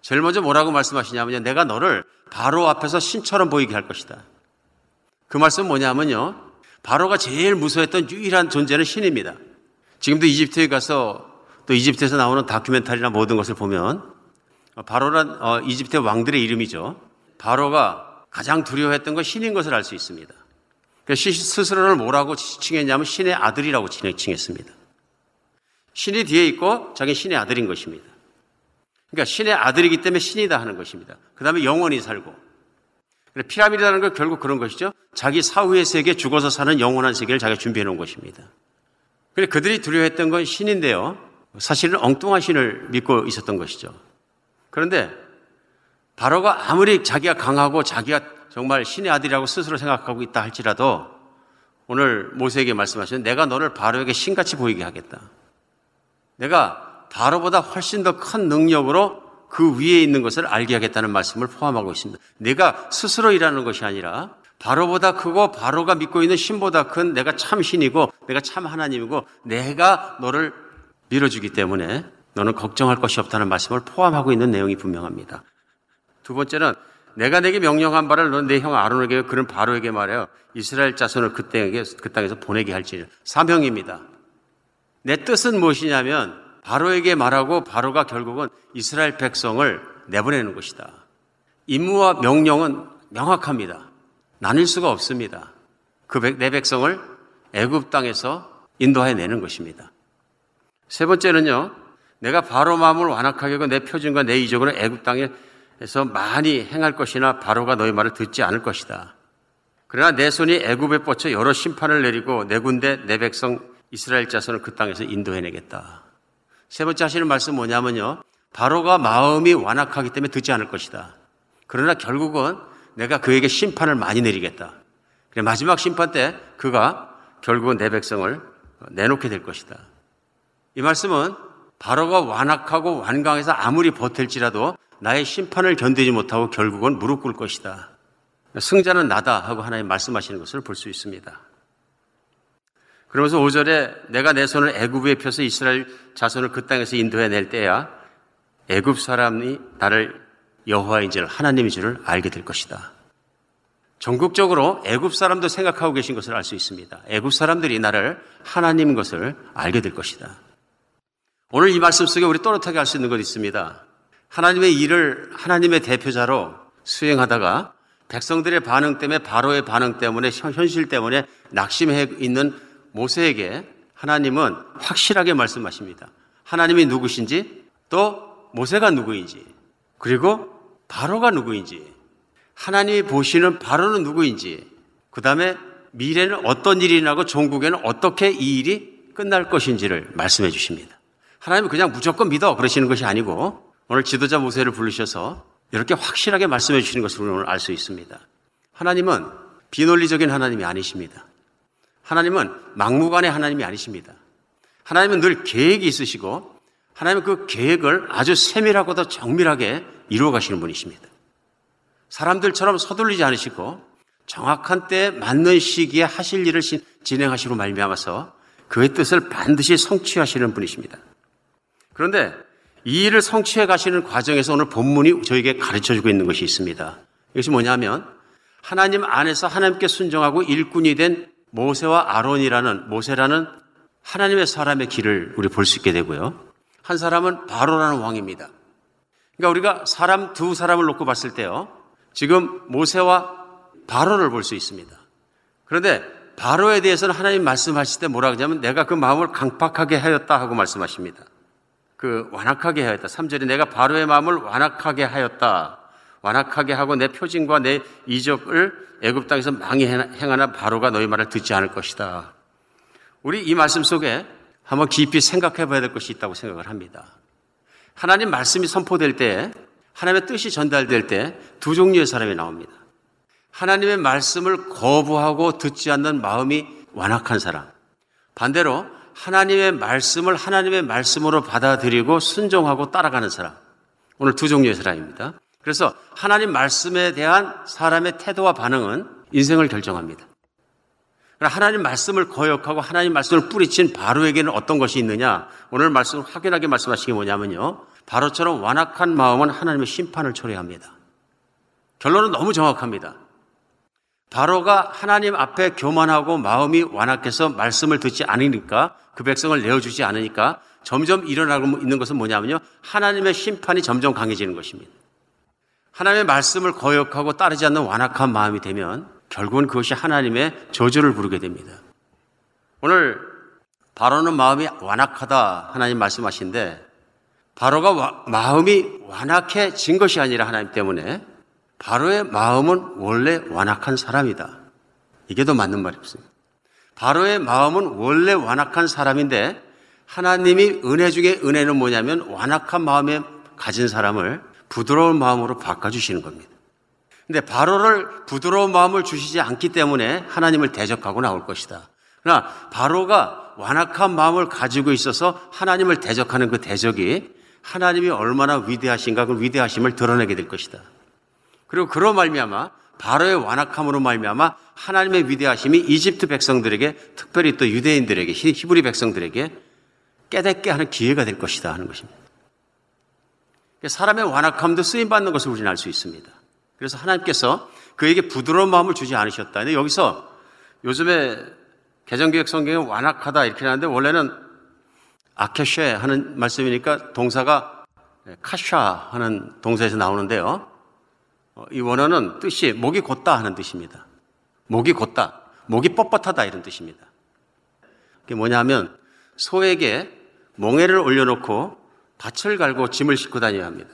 제일 먼저 뭐라고 말씀하시냐면요. 내가 너를 바로 앞에서 신처럼 보이게 할 것이다. 그 말씀은 뭐냐면요. 바로가 제일 무서워했던 유일한 존재는 신입니다. 지금도 이집트에 가서 또 이집트에서 나오는 다큐멘터리나 모든 것을 보면 바로란 어, 이집트 왕들의 이름이죠. 바로가 가장 두려워했던 건 신인 것을 알 수 있습니다. 그래서 스스로를 뭐라고 칭했냐면 신의 아들이라고 칭했습니다. 신이 뒤에 있고 자기 신의 아들인 것입니다. 그러니까 신의 아들이기 때문에 신이다 하는 것입니다. 그 다음에 영원히 살고. 피라미드라는 건 결국 그런 것이죠. 자기 사후의 세계, 죽어서 사는 영원한 세계를 자기가 준비해 놓은 것입니다. 그래 그들이 두려워했던 건 신인데요. 사실은 엉뚱한 신을 믿고 있었던 것이죠. 그런데 바로가 아무리 자기가 강하고 자기가 정말 신의 아들이라고 스스로 생각하고 있다 할지라도 오늘 모세에게 말씀하신 내가 너를 바로에게 신같이 보이게 하겠다. 내가 바로보다 훨씬 더 큰 능력으로 그 위에 있는 것을 알게 하겠다는 말씀을 포함하고 있습니다. 내가 스스로 일하는 것이 아니라 바로보다 크고 바로가 믿고 있는 신보다 큰 내가 참 신이고 내가 참 하나님이고 내가 너를 밀어주기 때문에 너는 걱정할 것이 없다는 말씀을 포함하고 있는 내용이 분명합니다. 두 번째는 내가 내게 명령한 바를 너는 내 형 아론에게 그런 바로에게 말해요. 이스라엘 자손을 그 땅에 그 땅에서 보내게 할지 사명입니다. 내 뜻은 무엇이냐면 바로에게 말하고 바로가 결국은 이스라엘 백성을 내보내는 것이다. 임무와 명령은 명확합니다. 나뉠 수가 없습니다. 그 내 백성을 애굽 땅에서 인도해 내는 것입니다. 세 번째는요. 내가 바로 마음을 완악하게 하고 내 표준과 내 이적으로 애굽 땅에서 많이 행할 것이나 바로가 너희 말을 듣지 않을 것이다. 그러나 내 손이 애굽에 뻗쳐 여러 심판을 내리고 내 군대 내 백성 이스라엘 자손을 그 땅에서 인도해내겠다. 세 번째 하시는 말씀 뭐냐면요. 바로가 마음이 완악하기 때문에 듣지 않을 것이다. 그러나 결국은 내가 그에게 심판을 많이 내리겠다. 그래 마지막 심판 때 그가 결국은 내 백성을 내놓게 될 것이다. 이 말씀은 바로가 완악하고 완강해서 아무리 버틸지라도 나의 심판을 견디지 못하고 결국은 무릎 꿇을 것이다. 승자는 나다 하고 하나님 말씀하시는 것을 볼 수 있습니다. 그러면서 5절에 내가 내 손을 애굽에 펴서 이스라엘 자손을 그 땅에서 인도해 낼 때야 애굽 사람이 나를 여호와인 줄 하나님인 줄을 알게 될 것이다. 전국적으로 애굽 사람도 생각하고 계신 것을 알 수 있습니다. 애굽 사람들이 나를 하나님인 것을 알게 될 것이다. 오늘 이 말씀 속에 우리 또렷하게 할 수 있는 것 있습니다. 하나님의 일을 하나님의 대표자로 수행하다가 백성들의 반응 때문에 바로의 반응 때문에 현실 때문에 낙심해 있는 모세에게 하나님은 확실하게 말씀하십니다. 하나님이 누구신지 또 모세가 누구인지 그리고 바로가 누구인지 하나님이 보시는 바로는 누구인지 그 다음에 미래는 어떤 일이 나고 종국에는 어떻게 이 일이 끝날 것인지를 말씀해 주십니다. 하나님은 그냥 무조건 믿어 그러시는 것이 아니고 오늘 지도자 모세를 부르셔서 이렇게 확실하게 말씀해 주시는 것을 오늘 알 수 있습니다. 하나님은 비논리적인 하나님이 아니십니다. 하나님은 막무가내 하나님이 아니십니다. 하나님은 늘 계획이 있으시고 하나님은 그 계획을 아주 세밀하고도 정밀하게 이루어 가시는 분이십니다. 사람들처럼 서둘리지 않으시고 정확한 때에 맞는 시기에 하실 일을 진행하시고 말미암아서 그의 뜻을 반드시 성취하시는 분이십니다. 그런데 이 일을 성취해 가시는 과정에서 오늘 본문이 저에게 가르쳐 주고 있는 것이 있습니다. 이것이 뭐냐면 하나님 안에서 하나님께 순종하고 일꾼이 된 모세와 아론이라는 모세라는 하나님의 사람의 길을 우리 볼 수 있게 되고요. 한 사람은 바로라는 왕입니다. 그러니까 우리가 사람 두 사람을 놓고 봤을 때요. 지금 모세와 바로를 볼 수 있습니다. 그런데 바로에 대해서는 하나님 말씀하실 때 뭐라 그러냐면 내가 그 마음을 강팍하게 하였다 하고 말씀하십니다. 그 완악하게 하였다. 3절에 내가 바로의 마음을 완악하게 하였다. 완악하게 하고 내 표징과 내 이적을 애굽 땅에서 망히 행하나 바로가 너희 말을 듣지 않을 것이다. 우리 이 말씀 속에 한번 깊이 생각해 봐야 될 것이 있다고 생각을 합니다. 하나님 말씀이 선포될 때, 하나님의 뜻이 전달될 때 두 종류의 사람이 나옵니다. 하나님의 말씀을 거부하고 듣지 않는 마음이 완악한 사람. 반대로 하나님의 말씀을 하나님의 말씀으로 받아들이고 순종하고 따라가는 사람. 오늘 두 종류의 사람입니다. 그래서 하나님 말씀에 대한 사람의 태도와 반응은 인생을 결정합니다. 하나님 말씀을 거역하고 하나님 말씀을 뿌리친 바로에게는 어떤 것이 있느냐? 오늘 말씀 확연하게 말씀하신 게 뭐냐면요. 바로처럼 완악한 마음은 하나님의 심판을 초래합니다. 결론은 너무 정확합니다. 바로가 하나님 앞에 교만하고 마음이 완악해서 말씀을 듣지 않으니까 그 백성을 내어주지 않으니까 점점 일어나고 있는 것은 뭐냐면요. 하나님의 심판이 점점 강해지는 것입니다. 하나님의 말씀을 거역하고 따르지 않는 완악한 마음이 되면 결국은 그것이 하나님의 저주를 부르게 됩니다. 오늘 바로는 마음이 완악하다 하나님 말씀하신데 바로가 와, 마음이 완악해진 것이 아니라 하나님 때문에 바로의 마음은 원래 완악한 사람이다. 이게 더 맞는 말입니다. 바로의 마음은 원래 완악한 사람인데 하나님이 은혜 중에 은혜는 뭐냐면 완악한 마음에 가진 사람을 부드러운 마음으로 바꿔주시는 겁니다. 근데 바로를 부드러운 마음을 주시지 않기 때문에 하나님을 대적하고 나올 것이다. 그러나 바로가 완악한 마음을 가지고 있어서 하나님을 대적하는 그 대적이 하나님이 얼마나 위대하신가 그 위대하심을 드러내게 될 것이다. 그리고 그로 말미암아 바로의 완악함으로 말미암아 하나님의 위대하심이 이집트 백성들에게 특별히 또 유대인들에게 히브리 백성들에게 깨닫게 하는 기회가 될 것이다 하는 것입니다. 사람의 완악함도 쓰임 받는 것을 우리는 알 수 있습니다. 그래서 하나님께서 그에게 부드러운 마음을 주지 않으셨다. 근데 여기서 요즘에 개정교육 성경에 완악하다 이렇게 하는데 원래는 아케쉐 하는 말씀이니까 동사가 카샤 하는 동사에서 나오는데요. 어, 이 원어는 뜻이 목이 곧다 하는 뜻입니다. 목이 곧다, 목이 뻣뻣하다 이런 뜻입니다. 그게 뭐냐면 소에게 멍에를 올려놓고 밭을 갈고 짐을 싣고 다녀야 합니다.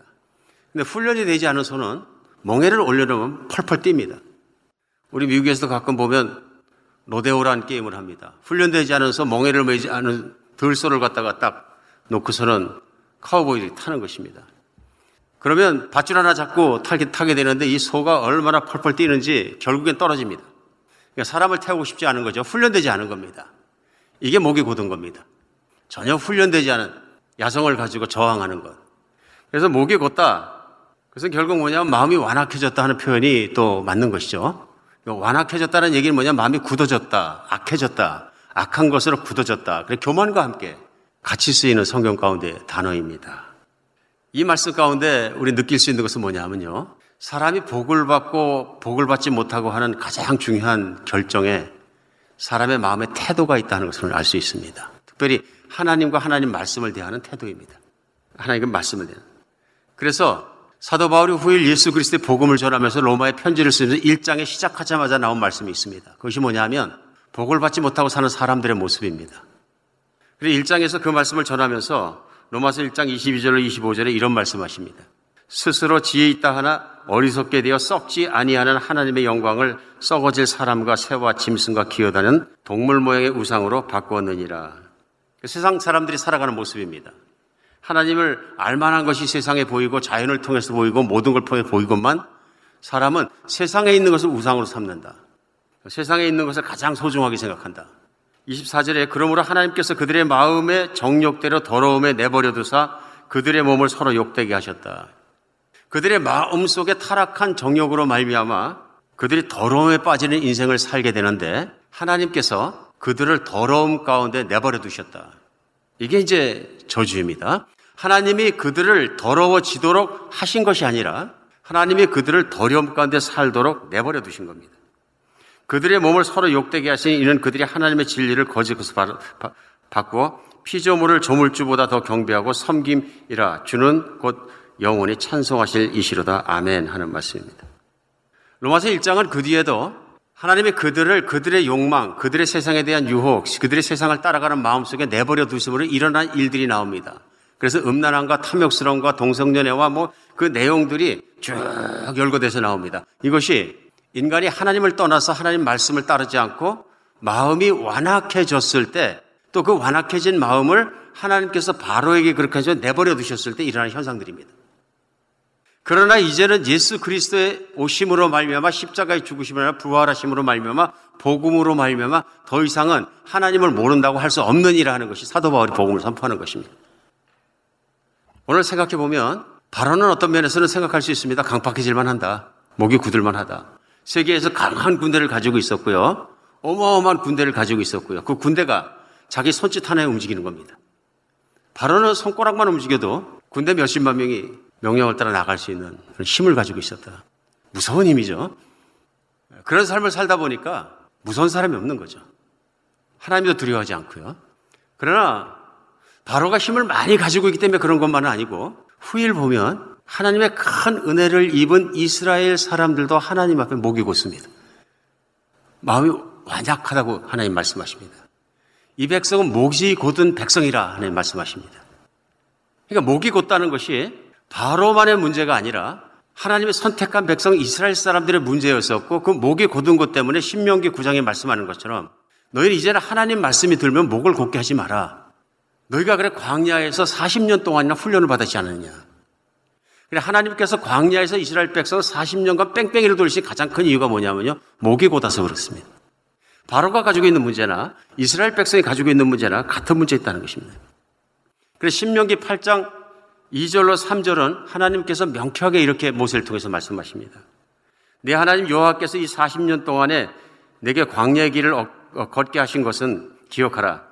근데 훈련이 되지 않은 소는 멍에를 올려놓으면 펄펄 뜁니다. 우리 미국에서도 가끔 보면 로데오라는 게임을 합니다. 훈련되지 않은 소, 멍에를 매지 않은 들소를 갖다가 딱 놓고서는 카우보이들이 타는 것입니다. 그러면 밧줄 하나 잡고 타게, 타게 되는데 이 소가 얼마나 펄펄 뛰는지 결국엔 떨어집니다. 그러니까 사람을 태우고 싶지 않은 거죠. 훈련되지 않은 겁니다. 이게 목이 곧은 겁니다. 전혀 훈련되지 않은 야성을 가지고 저항하는 것. 그래서 목이 곧다. 그래서 결국 뭐냐면 마음이 완악해졌다 하는 표현이 또 맞는 것이죠. 완악해졌다는 얘기는 뭐냐 면 마음이 굳어졌다, 악해졌다, 악한 것으로 굳어졌다. 그래 교만과 함께 같이 쓰이는 성경 가운데 단어입니다. 이 말씀 가운데 우리 느낄 수 있는 것은 뭐냐면요. 사람이 복을 받고 복을 받지 못하고 하는 가장 중요한 결정에 사람의 마음의 태도가 있다는 것을 알 수 있습니다. 특별히 하나님과 하나님 말씀을 대하는 태도입니다. 하나님과 말씀을 대하는. 그래서 사도 바울이 후일 예수 그리스도의 복음을 전하면서 로마의 편지를 쓰면서 1장에 시작하자마자 나온 말씀이 있습니다. 그것이 뭐냐면 복을 받지 못하고 사는 사람들의 모습입니다. 그리고 1장에서 그 말씀을 전하면서 로마서 1장 22절 25절에 이런 말씀하십니다. 스스로 지혜 있다 하나 어리석게 되어 썩지 아니하는 하나님의 영광을 썩어질 사람과 새와 짐승과 기어다는 동물 모양의 우상으로 바꾸었느니라. 세상 사람들이 살아가는 모습입니다. 하나님을 알만한 것이 세상에 보이고 자연을 통해서 보이고 모든 걸 통해 보이건만 사람은 세상에 있는 것을 우상으로 삼는다. 세상에 있는 것을 가장 소중하게 생각한다. 24절에 그러므로 하나님께서 그들의 마음의 정욕대로 더러움에 내버려 두사 그들의 몸을 서로 욕되게 하셨다. 그들의 마음 속에 타락한 정욕으로 말미암아 그들이 더러움에 빠지는 인생을 살게 되는데 하나님께서 그들을 더러움 가운데 내버려 두셨다. 이게 이제 저주입니다. 하나님이 그들을 더러워지도록 하신 것이 아니라 하나님이 그들을 더러움 가운데 살도록 내버려 두신 겁니다. 그들의 몸을 서로 욕되게 하시니 이는 그들이 하나님의 진리를 거짓 것을 바꾸어 피조물을 조물주보다 더 경배하고 섬김이라 주는 곧 영원히 찬송하실 이시로다 아멘 하는 말씀입니다. 로마서 1장은 그 뒤에도 하나님이 그들을 그들의 욕망, 그들의 세상에 대한 유혹, 그들의 세상을 따라가는 마음속에 내버려 두심으로 일어난 일들이 나옵니다. 그래서 음란함과 탐욕스러움과 동성연애와 뭐 그 내용들이 쭉 열거돼서 나옵니다. 이것이 인간이 하나님을 떠나서 하나님 말씀을 따르지 않고 마음이 완악해졌을 때 또 그 완악해진 마음을 하나님께서 바로에게 그렇게 해서 내버려 두셨을 때 일어나는 현상들입니다. 그러나 이제는 예수 그리스도의 오심으로 말미암아 십자가의 죽으심으로 부활하심으로 말미암아 복음으로 말미암아 더 이상은 하나님을 모른다고 할 수 없는 일을 하는 것이 사도 바울이 복음을 선포하는 것입니다. 오늘 생각해 보면 바로는 어떤 면에서는 생각할 수 있습니다. 강팍해질만 한다. 목이 굳을만 하다. 세계에서 강한 군대를 가지고 있었고요. 어마어마한 군대를 가지고 있었고요. 그 군대가 자기 손짓 하나에 움직이는 겁니다. 바로는 손가락만 움직여도 군대 몇십만 명이 명령을 따라 나갈 수 있는 그런 힘을 가지고 있었다. 무서운 힘이죠. 그런 삶을 살다 보니까 무서운 사람이 없는 거죠. 하나님도 두려워하지 않고요. 그러나 바로가 힘을 많이 가지고 있기 때문에 그런 것만은 아니고 후일 보면 하나님의 큰 은혜를 입은 이스라엘 사람들도 하나님 앞에 목이 곧습니다. 마음이 완약하다고 하나님 말씀하십니다. 이 백성은 목이 곧은 백성이라 하는 말씀하십니다. 그러니까 목이 곧다는 것이 바로만의 문제가 아니라 하나님의 선택한 백성 이스라엘 사람들의 문제였었고 그 목이 곧은 것 때문에 신명기 9장에 말씀하는 것처럼 너희는 이제는 하나님 말씀이 들면 목을 곧게 하지 마라. 너희가 그래 광야에서 40년 동안이나 훈련을 받았지 않느냐. 하나님께서 광야에서 이스라엘 백성을 40년간 뺑뺑이를 돌리신 가장 큰 이유가 뭐냐면요. 목이 곧아서 그렇습니다. 바로가 가지고 있는 문제나 이스라엘 백성이 가지고 있는 문제나 같은 문제 있다는 것입니다. 그래서 신명기 8장 2절로 3절은 하나님께서 명쾌하게 이렇게 모세를 통해서 말씀하십니다. 내 하나님 여호와께서 이 40년 동안에 내게 광야의 길을 어, 어, 걷게 하신 것은 기억하라.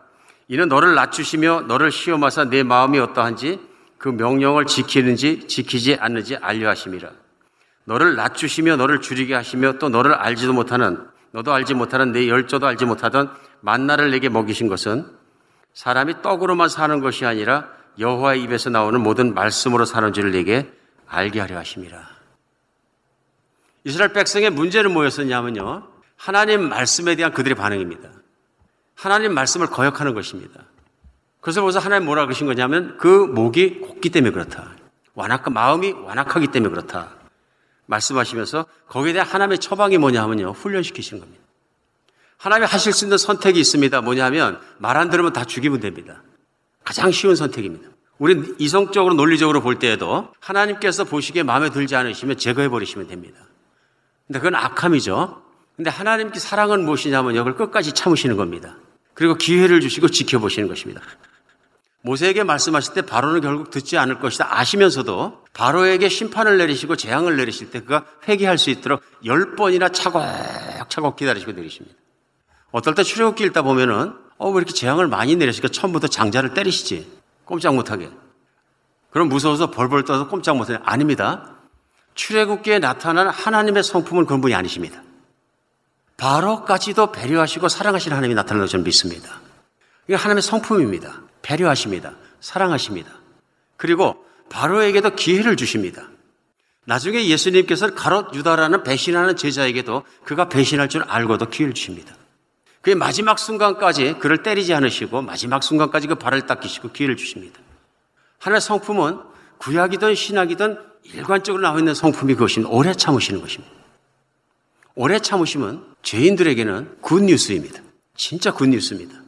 이는 너를 낮추시며 너를 시험하사 내 마음이 어떠한지 그 명령을 지키는지 지키지 않는지 알려 하심이라. 너를 낮추시며 너를 줄이게 하시며 또 너를 알지도 못하는 너도 알지 못하는 내 열조도 알지 못하던 만나를 내게 먹이신 것은 사람이 떡으로만 사는 것이 아니라 여호와의 입에서 나오는 모든 말씀으로 사는 줄을 내게 알게 하려 하심이라. 이스라엘 백성의 문제는 뭐였었냐면요. 하나님 말씀에 대한 그들의 반응입니다. 하나님 말씀을 거역하는 것입니다. 그래서 벌써 하나님 뭐라 그러신 거냐면 그 목이 곱기 때문에 그렇다. 완악, 마음이 완악하기 때문에 그렇다. 말씀하시면서 거기에 대한 하나님의 처방이 뭐냐 하면요. 훈련시키시는 겁니다. 하나님이 하실 수 있는 선택이 있습니다. 뭐냐 하면 말 안 들으면 다 죽이면 됩니다. 가장 쉬운 선택입니다. 우리는 이성적으로 논리적으로 볼 때에도 하나님께서 보시기에 마음에 들지 않으시면 제거해 버리시면 됩니다. 근데 그건 악함이죠. 근데 하나님께 사랑은 무엇이냐면 이걸 끝까지 참으시는 겁니다. 그리고 기회를 주시고 지켜보시는 것입니다. 모세에게 말씀하실 때 바로는 결국 듣지 않을 것이다 아시면서도 바로에게 심판을 내리시고 재앙을 내리실 때 그가 회개할 수 있도록 열 번이나 차곡차곡 기다리시고 내리십니다. 어떨 때 출애굽기 읽다 보면은 어, 왜 이렇게 재앙을 많이 내리시니까 처음부터 장자를 때리시지? 꼼짝 못하게. 그럼 무서워서 벌벌 떠서 꼼짝 못해. 아닙니다. 출애굽기에 나타난 하나님의 성품은 그런 분이 아니십니다. 바로까지도 배려하시고 사랑하시는 하나님이 나타나는 걸 저는 믿습니다. 이게 하나님의 성품입니다. 배려하십니다. 사랑하십니다. 그리고 바로에게도 기회를 주십니다. 나중에 예수님께서 가롯 유다라는 배신하는 제자에게도 그가 배신할 줄 알고도 기회를 주십니다. 그의 마지막 순간까지 그를 때리지 않으시고 마지막 순간까지 그 발을 닦이시고 기회를 주십니다. 하나의 성품은 구약이든 신약이든 일관적으로 나와 있는 성품이 그것인 오래 참으시는 것입니다. 오래 참으시면 죄인들에게는 굿뉴스입니다. 진짜 굿뉴스입니다.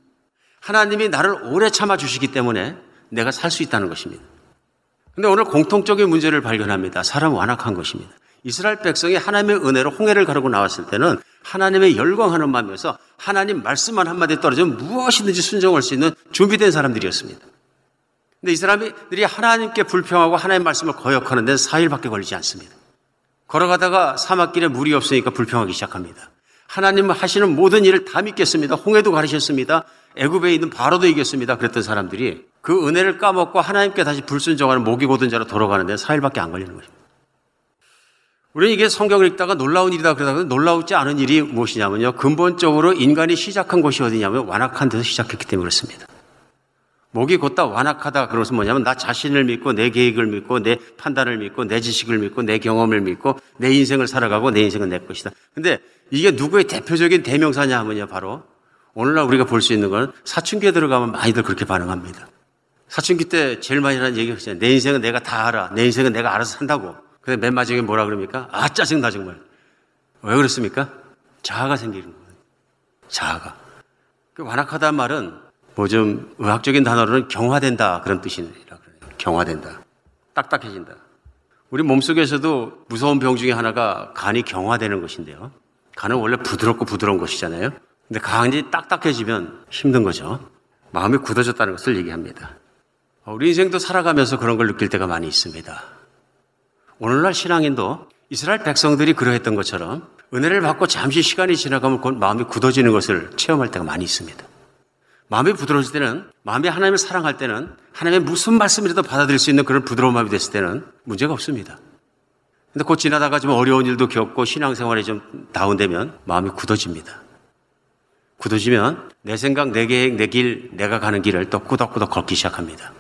하나님이 나를 오래 참아 주시기 때문에 내가 살 수 있다는 것입니다. 근데 오늘 공통적인 문제를 발견합니다. 사람 완악한 것입니다. 이스라엘 백성이 하나님의 은혜로 홍해를 가르고 나왔을 때는 하나님의 열광하는 마음에서 하나님 말씀만 한마디 떨어지면 무엇이든지 순종할 수 있는 준비된 사람들이었습니다. 근데 이 사람들이 하나님께 불평하고 하나님 말씀을 거역하는 데는 4일밖에 걸리지 않습니다. 걸어가다가 사막길에 물이 없으니까 불평하기 시작합니다. 하나님 하시는 모든 일을 다 믿겠습니다. 홍해도 가르셨습니다. 애굽에 있는 바로도 이겼습니다. 그랬던 사람들이 그 은혜를 까먹고 하나님께 다시 불순종하는 목이 고든 자로 돌아가는데 4일밖에 안 걸리는 것입니다. 우리는 이게 성경을 읽다가 놀라운 일이다 그러다가 놀라우지 않은 일이 무엇이냐면요. 근본적으로 인간이 시작한 곳이 어디냐면 완악한 데서 시작했기 때문에 그렇습니다. 목이 곧다 완악하다 그것은 뭐냐면 나 자신을 믿고 내 계획을 믿고 내 판단을 믿고 내 지식을 믿고 내 경험을 믿고 내 인생을 살아가고 내 인생은 내 것이다. 근데 이게 누구의 대표적인 대명사냐 하면요. 바로 오늘날 우리가 볼 수 있는 건 사춘기에 들어가면 많이들 그렇게 반응합니다. 사춘기 때 제일 많이 하는 얘기가 있잖아요. 내 인생은 내가 다 알아. 내 인생은 내가 알아서 산다고. 근데 맨 마지막에 뭐라 그럽니까? 아, 짜증나, 정말. 왜 그렇습니까? 자아가 생기는 거예요. 자아가. 그 완악하다는 말은 뭐 좀 의학적인 단어로는 경화된다. 그런 뜻이라 그래요. 경화된다. 딱딱해진다. 우리 몸속에서도 무서운 병 중에 하나가 간이 경화되는 것인데요. 간은 원래 부드럽고 부드러운 것이잖아요. 근데 간이 딱딱해지면 힘든 거죠. 마음이 굳어졌다는 것을 얘기합니다. 우리 인생도 살아가면서 그런 걸 느낄 때가 많이 있습니다. 오늘날 신앙인도 이스라엘 백성들이 그러했던 것처럼 은혜를 받고 잠시 시간이 지나가면 곧 마음이 굳어지는 것을 체험할 때가 많이 있습니다. 마음이 부드러워질 때는, 마음이 하나님을 사랑할 때는, 하나님의 무슨 말씀이라도 받아들일 수 있는 그런 부드러운 마음이 됐을 때는 문제가 없습니다. 근데 곧 지나다가 좀 어려운 일도 겪고 신앙생활이 좀 다운되면 마음이 굳어집니다. 굳어지면 내 생각, 내 계획, 내 길, 내가 가는 길을 또 꾸덕꾸덕 걷기 시작합니다.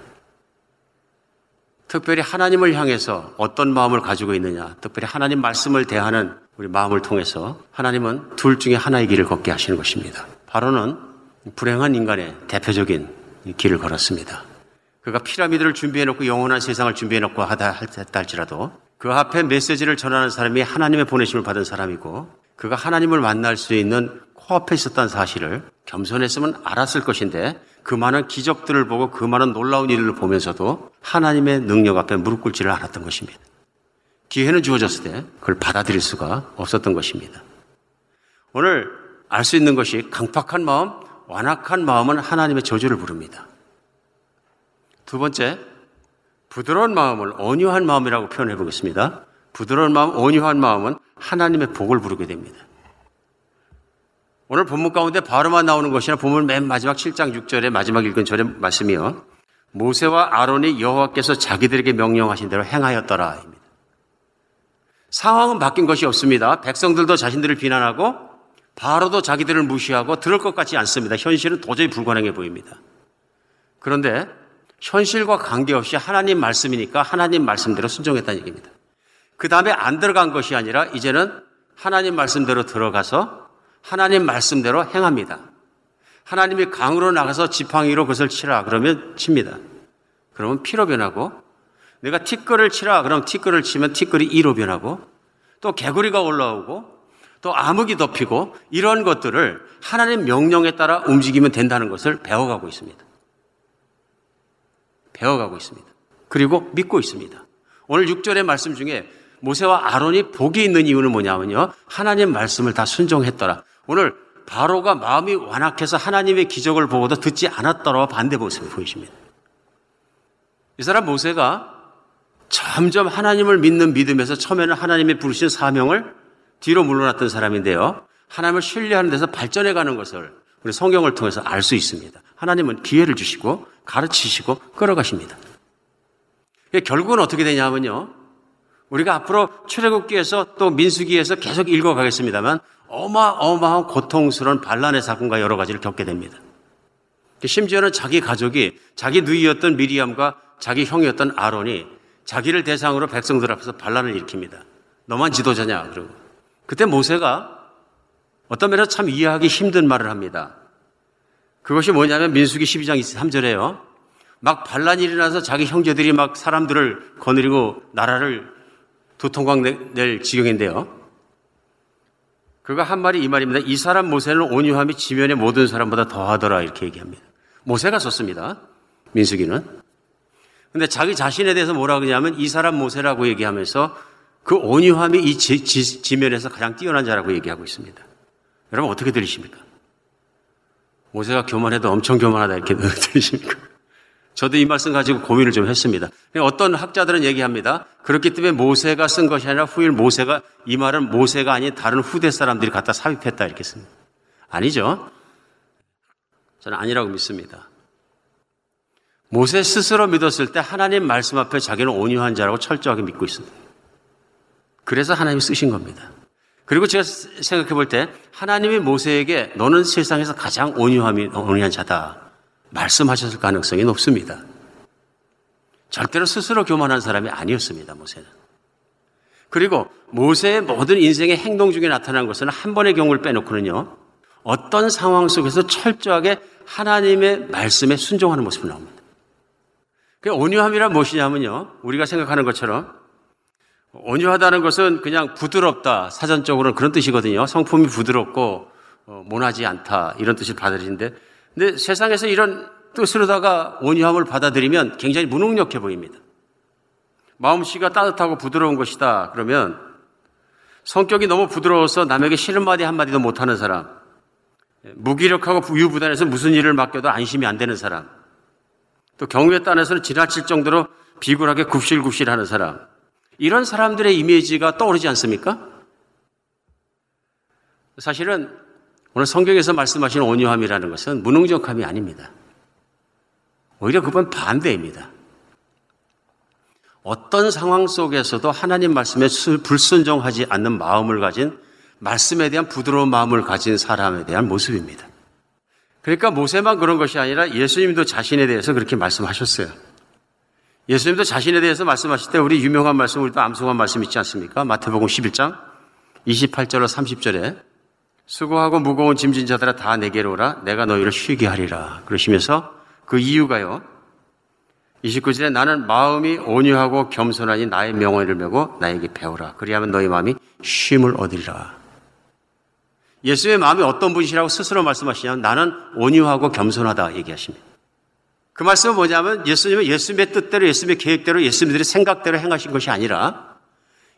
특별히 하나님을 향해서 어떤 마음을 가지고 있느냐, 특별히 하나님 말씀을 대하는 우리 마음을 통해서 하나님은 둘 중에 하나의 길을 걷게 하시는 것입니다. 바로는 불행한 인간의 대표적인 길을 걸었습니다. 그가 피라미드를 준비해놓고 영원한 세상을 준비해놓고 하다 할지라도 그 앞에 메시지를 전하는 사람이 하나님의 보내심을 받은 사람이고 그가 하나님을 만날 수 있는 코앞에 있었다는 사실을 겸손했으면 알았을 것인데 그 많은 기적들을 보고 그 많은 놀라운 일을 보면서도 하나님의 능력 앞에 무릎 꿇지를 않았던 것입니다. 기회는 주어졌을 때 그걸 받아들일 수가 없었던 것입니다. 오늘 알 수 있는 것이 강팍한 마음, 완악한 마음은 하나님의 저주를 부릅니다. 두 번째, 부드러운 마음을 온유한 마음이라고 표현해 보겠습니다. 부드러운 마음, 온유한 마음은 하나님의 복을 부르게 됩니다. 오늘 본문 가운데 바로만 나오는 것이나 본문 맨 마지막 7장 6절에 마지막 읽은 절의 말씀이요. 모세와 아론이 여호와께서 자기들에게 명령하신 대로 행하였더라입니다. 상황은 바뀐 것이 없습니다. 백성들도 자신들을 비난하고 바로도 자기들을 무시하고 들을 것 같지 않습니다. 현실은 도저히 불가능해 보입니다. 그런데 현실과 관계없이 하나님 말씀이니까 하나님 말씀대로 순종했다는 얘기입니다. 그 다음에 안 들어간 것이 아니라 이제는 하나님 말씀대로 들어가서 하나님 말씀대로 행합니다. 하나님이 강으로 나가서 지팡이로 그것을 치라 그러면 칩니다. 그러면 피로 변하고 내가 티끌을 치라 그러면 티끌을 치면 티끌이 이로 변하고 또 개구리가 올라오고 또 암흑이 덮이고 이런 것들을 하나님 명령에 따라 움직이면 된다는 것을 배워가고 있습니다. 배워가고 있습니다. 그리고 믿고 있습니다. 오늘 6절의 말씀 중에 모세와 아론이 복이 있는 이유는 뭐냐면요. 하나님 말씀을 다 순종했더라. 오늘 바로가 마음이 완악해서 하나님의 기적을 보고도 듣지 않았더라 반대 모습을 보이십니다. 이 사람 모세가 점점 하나님을 믿는 믿음에서 처음에는 하나님의 부르신 사명을 뒤로 물러났던 사람인데요. 하나님을 신뢰하는 데서 발전해 가는 것을 우리 성경을 통해서 알 수 있습니다. 하나님은 기회를 주시고 가르치시고 끌어가십니다. 결국은 어떻게 되냐면요. 우리가 앞으로 출애굽기에서 또 민수기에서 계속 읽어가겠습니다만 어마어마한 고통스러운 반란의 사건과 여러 가지를 겪게 됩니다. 심지어는 자기 가족이 자기 누이였던 미리암과 자기 형이었던 아론이 자기를 대상으로 백성들 앞에서 반란을 일으킵니다. 너만 지도자냐 그러고 그때 모세가 어떤 면에서 참 이해하기 힘든 말을 합니다. 그것이 뭐냐면 민수기 12장 3절에요. 막 반란이 일어나서 자기 형제들이 막 사람들을 거느리고 나라를 두통광 낼 지경인데요. 그가 한 말이 이 말입니다. 이 사람 모세는 온유함이 지면의 모든 사람보다 더하더라 이렇게 얘기합니다. 모세가 썼습니다. 민수기는. 근데 자기 자신에 대해서 뭐라 그러냐면 이 사람 모세라고 얘기하면서 그 온유함이 이 지, 지, 지면에서 가장 뛰어난 자라고 얘기하고 있습니다. 여러분 어떻게 들리십니까? 모세가 교만해도 엄청 교만하다 이렇게 들리십니까? 저도 이 말씀 가지고 고민을 좀 했습니다. 어떤 학자들은 얘기합니다. 그렇기 때문에 모세가 쓴 것이 아니라 후일 모세가 이 말은 모세가 아닌 다른 후대 사람들이 갖다 삽입했다 이렇게 씁니다. 아니죠. 저는 아니라고 믿습니다. 모세 스스로 믿었을 때 하나님 말씀 앞에 자기는 온유한 자라고 철저하게 믿고 있습니다. 그래서 하나님이 쓰신 겁니다. 그리고 제가 생각해 볼 때 하나님이 모세에게 너는 세상에서 가장 온유함이 온유한 자다. 말씀하셨을 가능성이 높습니다. 절대로 스스로 교만한 사람이 아니었습니다, 모세는. 그리고 모세의 모든 인생의 행동 중에 나타난 것은 한 번의 경우를 빼놓고는요, 어떤 상황 속에서 철저하게 하나님의 말씀에 순종하는 모습이 나옵니다. 그 온유함이란 무엇이냐면요, 우리가 생각하는 것처럼 온유하다는 것은 그냥 부드럽다, 사전적으로는 그런 뜻이거든요. 성품이 부드럽고 어, 모나지 않다, 이런 뜻을 받아들이는데 근데 세상에서 이런 뜻으로다가 온유함을 받아들이면 굉장히 무능력해 보입니다. 마음씨가 따뜻하고 부드러운 것이다. 그러면 성격이 너무 부드러워서 남에게 싫은 마디 한마디도 못하는 사람, 무기력하고 유부단해서 무슨 일을 맡겨도 안심이 안 되는 사람, 또 경우에 따라서는 지나칠 정도로 비굴하게 굽실굽실하는 사람, 이런 사람들의 이미지가 떠오르지 않습니까? 사실은 오늘 성경에서 말씀하시는 온유함이라는 것은 무능력함이 아닙니다. 오히려 그건 반대입니다. 어떤 상황 속에서도 하나님 말씀에 불순종하지 않는 마음을 가진 말씀에 대한 부드러운 마음을 가진 사람에 대한 모습입니다. 그러니까 모세만 그런 것이 아니라 예수님도 자신에 대해서 그렇게 말씀하셨어요. 예수님도 자신에 대해서 말씀하실 때 우리 유명한 말씀, 우리도 암송한 말씀 있지 않습니까? 마태복음 11장 28절로 30절에 수고하고 무거운 짐진 자들아 다 내게로 오라. 내가 너희를 쉬게 하리라. 그러시면서 그 이유가요. 29절에 나는 마음이 온유하고 겸손하니 나의 명언을 메고 나에게 배우라. 그리하면 너희 마음이 쉼을 얻으리라. 예수의 마음이 어떤 분이시라고 스스로 말씀하시냐면 나는 온유하고 겸손하다 얘기하십니다. 그 말씀은 뭐냐면 예수님은 예수님의 뜻대로 예수님의 계획대로 예수님들의 생각대로 행하신 것이 아니라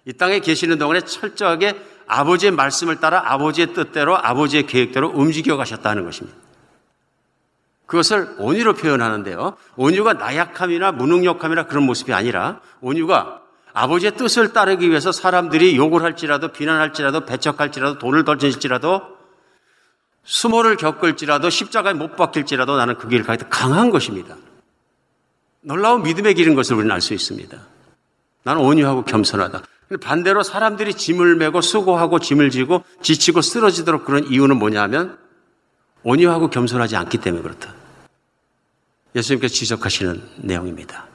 이 땅에 계시는 동안에 철저하게 아버지의 말씀을 따라 아버지의 뜻대로 아버지의 계획대로 움직여 가셨다는 것입니다. 그것을 온유로 표현하는데요. 온유가 나약함이나 무능력함이나 그런 모습이 아니라 온유가 아버지의 뜻을 따르기 위해서 사람들이 욕을 할지라도 비난할지라도 배척할지라도 돈을 덜질지라도 수모를 겪을지라도 십자가에 못 박힐지라도 나는 그 길을 가겠다. 강한 것입니다. 놀라운 믿음의 길인 것을 우리는 알 수 있습니다. 나는 온유하고 겸손하다. 반대로 사람들이 짐을 메고 수고하고 짐을 지고 지치고 쓰러지도록 그런 이유는 뭐냐면 온유하고 겸손하지 않기 때문에 그렇다. 예수님께서 지적하시는 내용입니다.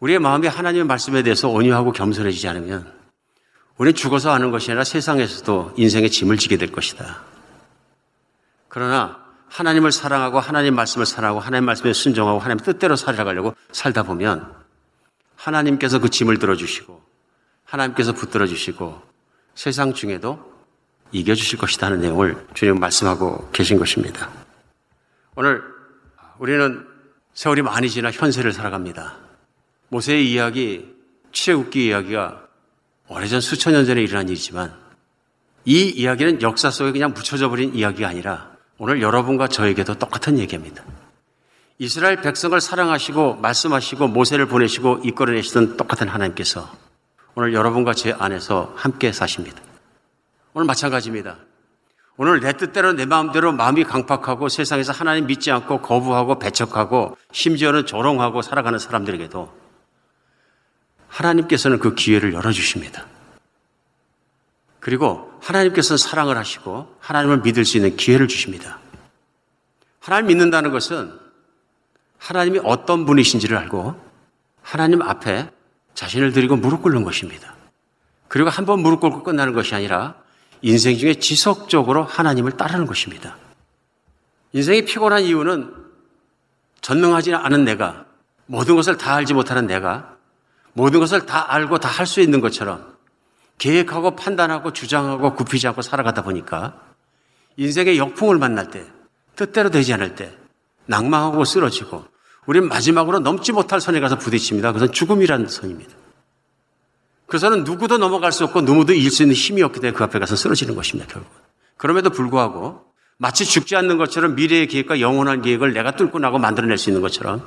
우리의 마음이 하나님의 말씀에 대해서 온유하고 겸손해지지 않으면 우리는 죽어서 하는 것이 아니라 세상에서도 인생의 짐을 지게 될 것이다. 그러나 하나님을 사랑하고 하나님 말씀을 사랑하고 하나님 말씀에 순종하고 하나님 뜻대로 살아가려고 살다 보면 하나님께서 그 짐을 들어주시고 하나님께서 붙들어 주시고 세상 중에도 이겨 주실 것이다 는 내용을 주님 말씀하고 계신 것입니다. 오늘 우리는 세월이 많이 지나 현세를 살아갑니다. 모세의 이야기, 출애굽기 이야기가 오래전 수천 년 전에 일어난 일이지만 이 이야기는 역사 속에 그냥 묻혀져 버린 이야기가 아니라 오늘 여러분과 저에게도 똑같은 얘기입니다. 이스라엘 백성을 사랑하시고 말씀하시고 모세를 보내시고 이끌어내시던 똑같은 하나님께서 오늘 여러분과 제 안에서 함께 사십니다. 오늘 마찬가지입니다. 오늘 내 뜻대로 내 마음대로 마음이 강팍하고 세상에서 하나님 믿지 않고 거부하고 배척하고 심지어는 조롱하고 살아가는 사람들에게도 하나님께서는 그 기회를 열어주십니다. 그리고 하나님께서는 사랑을 하시고 하나님을 믿을 수 있는 기회를 주십니다. 하나님 믿는다는 것은 하나님이 어떤 분이신지를 알고 하나님 앞에 자신을 드리고 무릎 꿇는 것입니다. 그리고 한 번 무릎 꿇고 끝나는 것이 아니라 인생 중에 지속적으로 하나님을 따르는 것입니다. 인생이 피곤한 이유는 전능하지 않은 내가 모든 것을 다 알지 못하는 내가 모든 것을 다 알고 다 할 수 있는 것처럼 계획하고 판단하고 주장하고 굽히지 않고 살아가다 보니까 인생의 역풍을 만날 때 뜻대로 되지 않을 때 낭망하고 쓰러지고 우리는 마지막으로 넘지 못할 선에 가서 부딪힙니다. 그것은 죽음이라는 선입니다. 그 선은 누구도 넘어갈 수 없고 누구도 이길 수 있는 힘이 없기 때문에 그 앞에 가서 쓰러지는 것입니다. 결국. 그럼에도 불구하고 마치 죽지 않는 것처럼 미래의 계획과 영원한 계획을 내가 뚫고 나고 만들어낼 수 있는 것처럼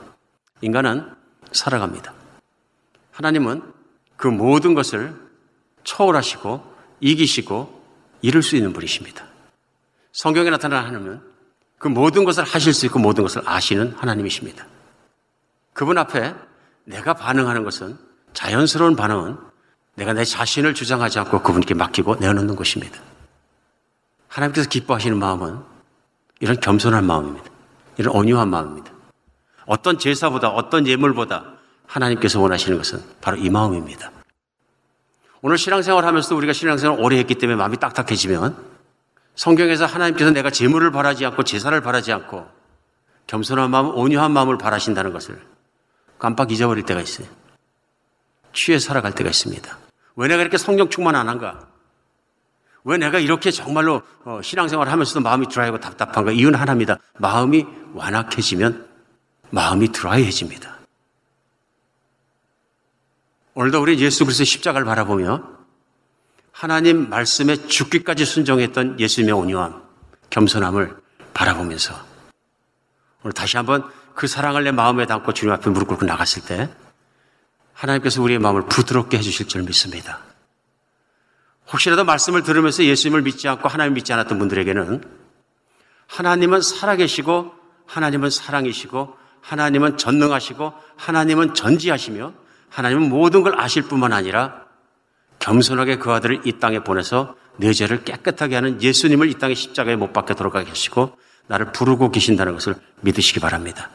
인간은 살아갑니다. 하나님은 그 모든 것을 초월하시고 이기시고 이룰 수 있는 분이십니다. 성경에 나타난 하나님은 그 모든 것을 하실 수 있고 모든 것을 아시는 하나님이십니다. 그분 앞에 내가 반응하는 것은 자연스러운 반응은 내가 내 자신을 주장하지 않고 그분께 맡기고 내어놓는 것입니다. 하나님께서 기뻐하시는 마음은 이런 겸손한 마음입니다. 이런 온유한 마음입니다. 어떤 제사보다 어떤 예물보다 하나님께서 원하시는 것은 바로 이 마음입니다. 오늘 신앙생활 하면서도 우리가 신앙생활 오래 했기 때문에 마음이 딱딱해지면 성경에서 하나님께서 내가 재물을 바라지 않고 제사를 바라지 않고 겸손한 마음, 온유한 마음을 바라신다는 것을 깜빡 잊어버릴 때가 있어요. 취해 살아갈 때가 있습니다. 왜 내가 이렇게 성령 충만 안 한가? 왜 내가 이렇게 정말로 어, 신앙생활 하면서도 마음이 드라이고 답답한가? 이유는 하나입니다. 마음이 완악해지면 마음이 드라이해집니다. 오늘도 우리 예수 그리스도의 십자가를 바라보며 하나님 말씀에 죽기까지 순종했던 예수님의 온유함, 겸손함을 바라보면서 오늘 다시 한번 그 사랑을 내 마음에 담고 주님 앞에 무릎 꿇고 나갔을 때 하나님께서 우리의 마음을 부드럽게 해주실 줄 믿습니다. 혹시라도 말씀을 들으면서 예수님을 믿지 않고 하나님 믿지 않았던 분들에게는 하나님은 살아계시고 하나님은 사랑이시고 하나님은 전능하시고 하나님은 전지하시며 하나님은 모든 걸 아실 뿐만 아니라 겸손하게 그 아들을 이 땅에 보내서 내 죄를 깨끗하게 하는 예수님을 이 땅에 십자가에 못 박혀 돌아가게 하시고 나를 부르고 계신다는 것을 믿으시기 바랍니다.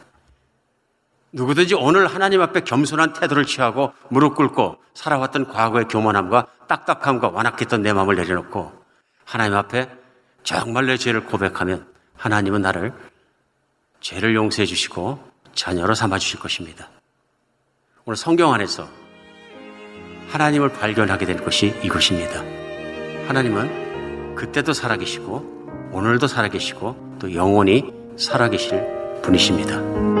누구든지 오늘 하나님 앞에 겸손한 태도를 취하고 무릎 꿇고 살아왔던 과거의 교만함과 딱딱함과 완악했던 내 마음을 내려놓고 하나님 앞에 정말 내 죄를 고백하면 하나님은 나를 죄를 용서해 주시고 자녀로 삼아 주실 것입니다. 오늘 성경 안에서 하나님을 발견하게 될 것이 이것입니다. 하나님은 그때도 살아계시고 오늘도 살아계시고 또 영원히 살아계실 분이십니다.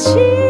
情。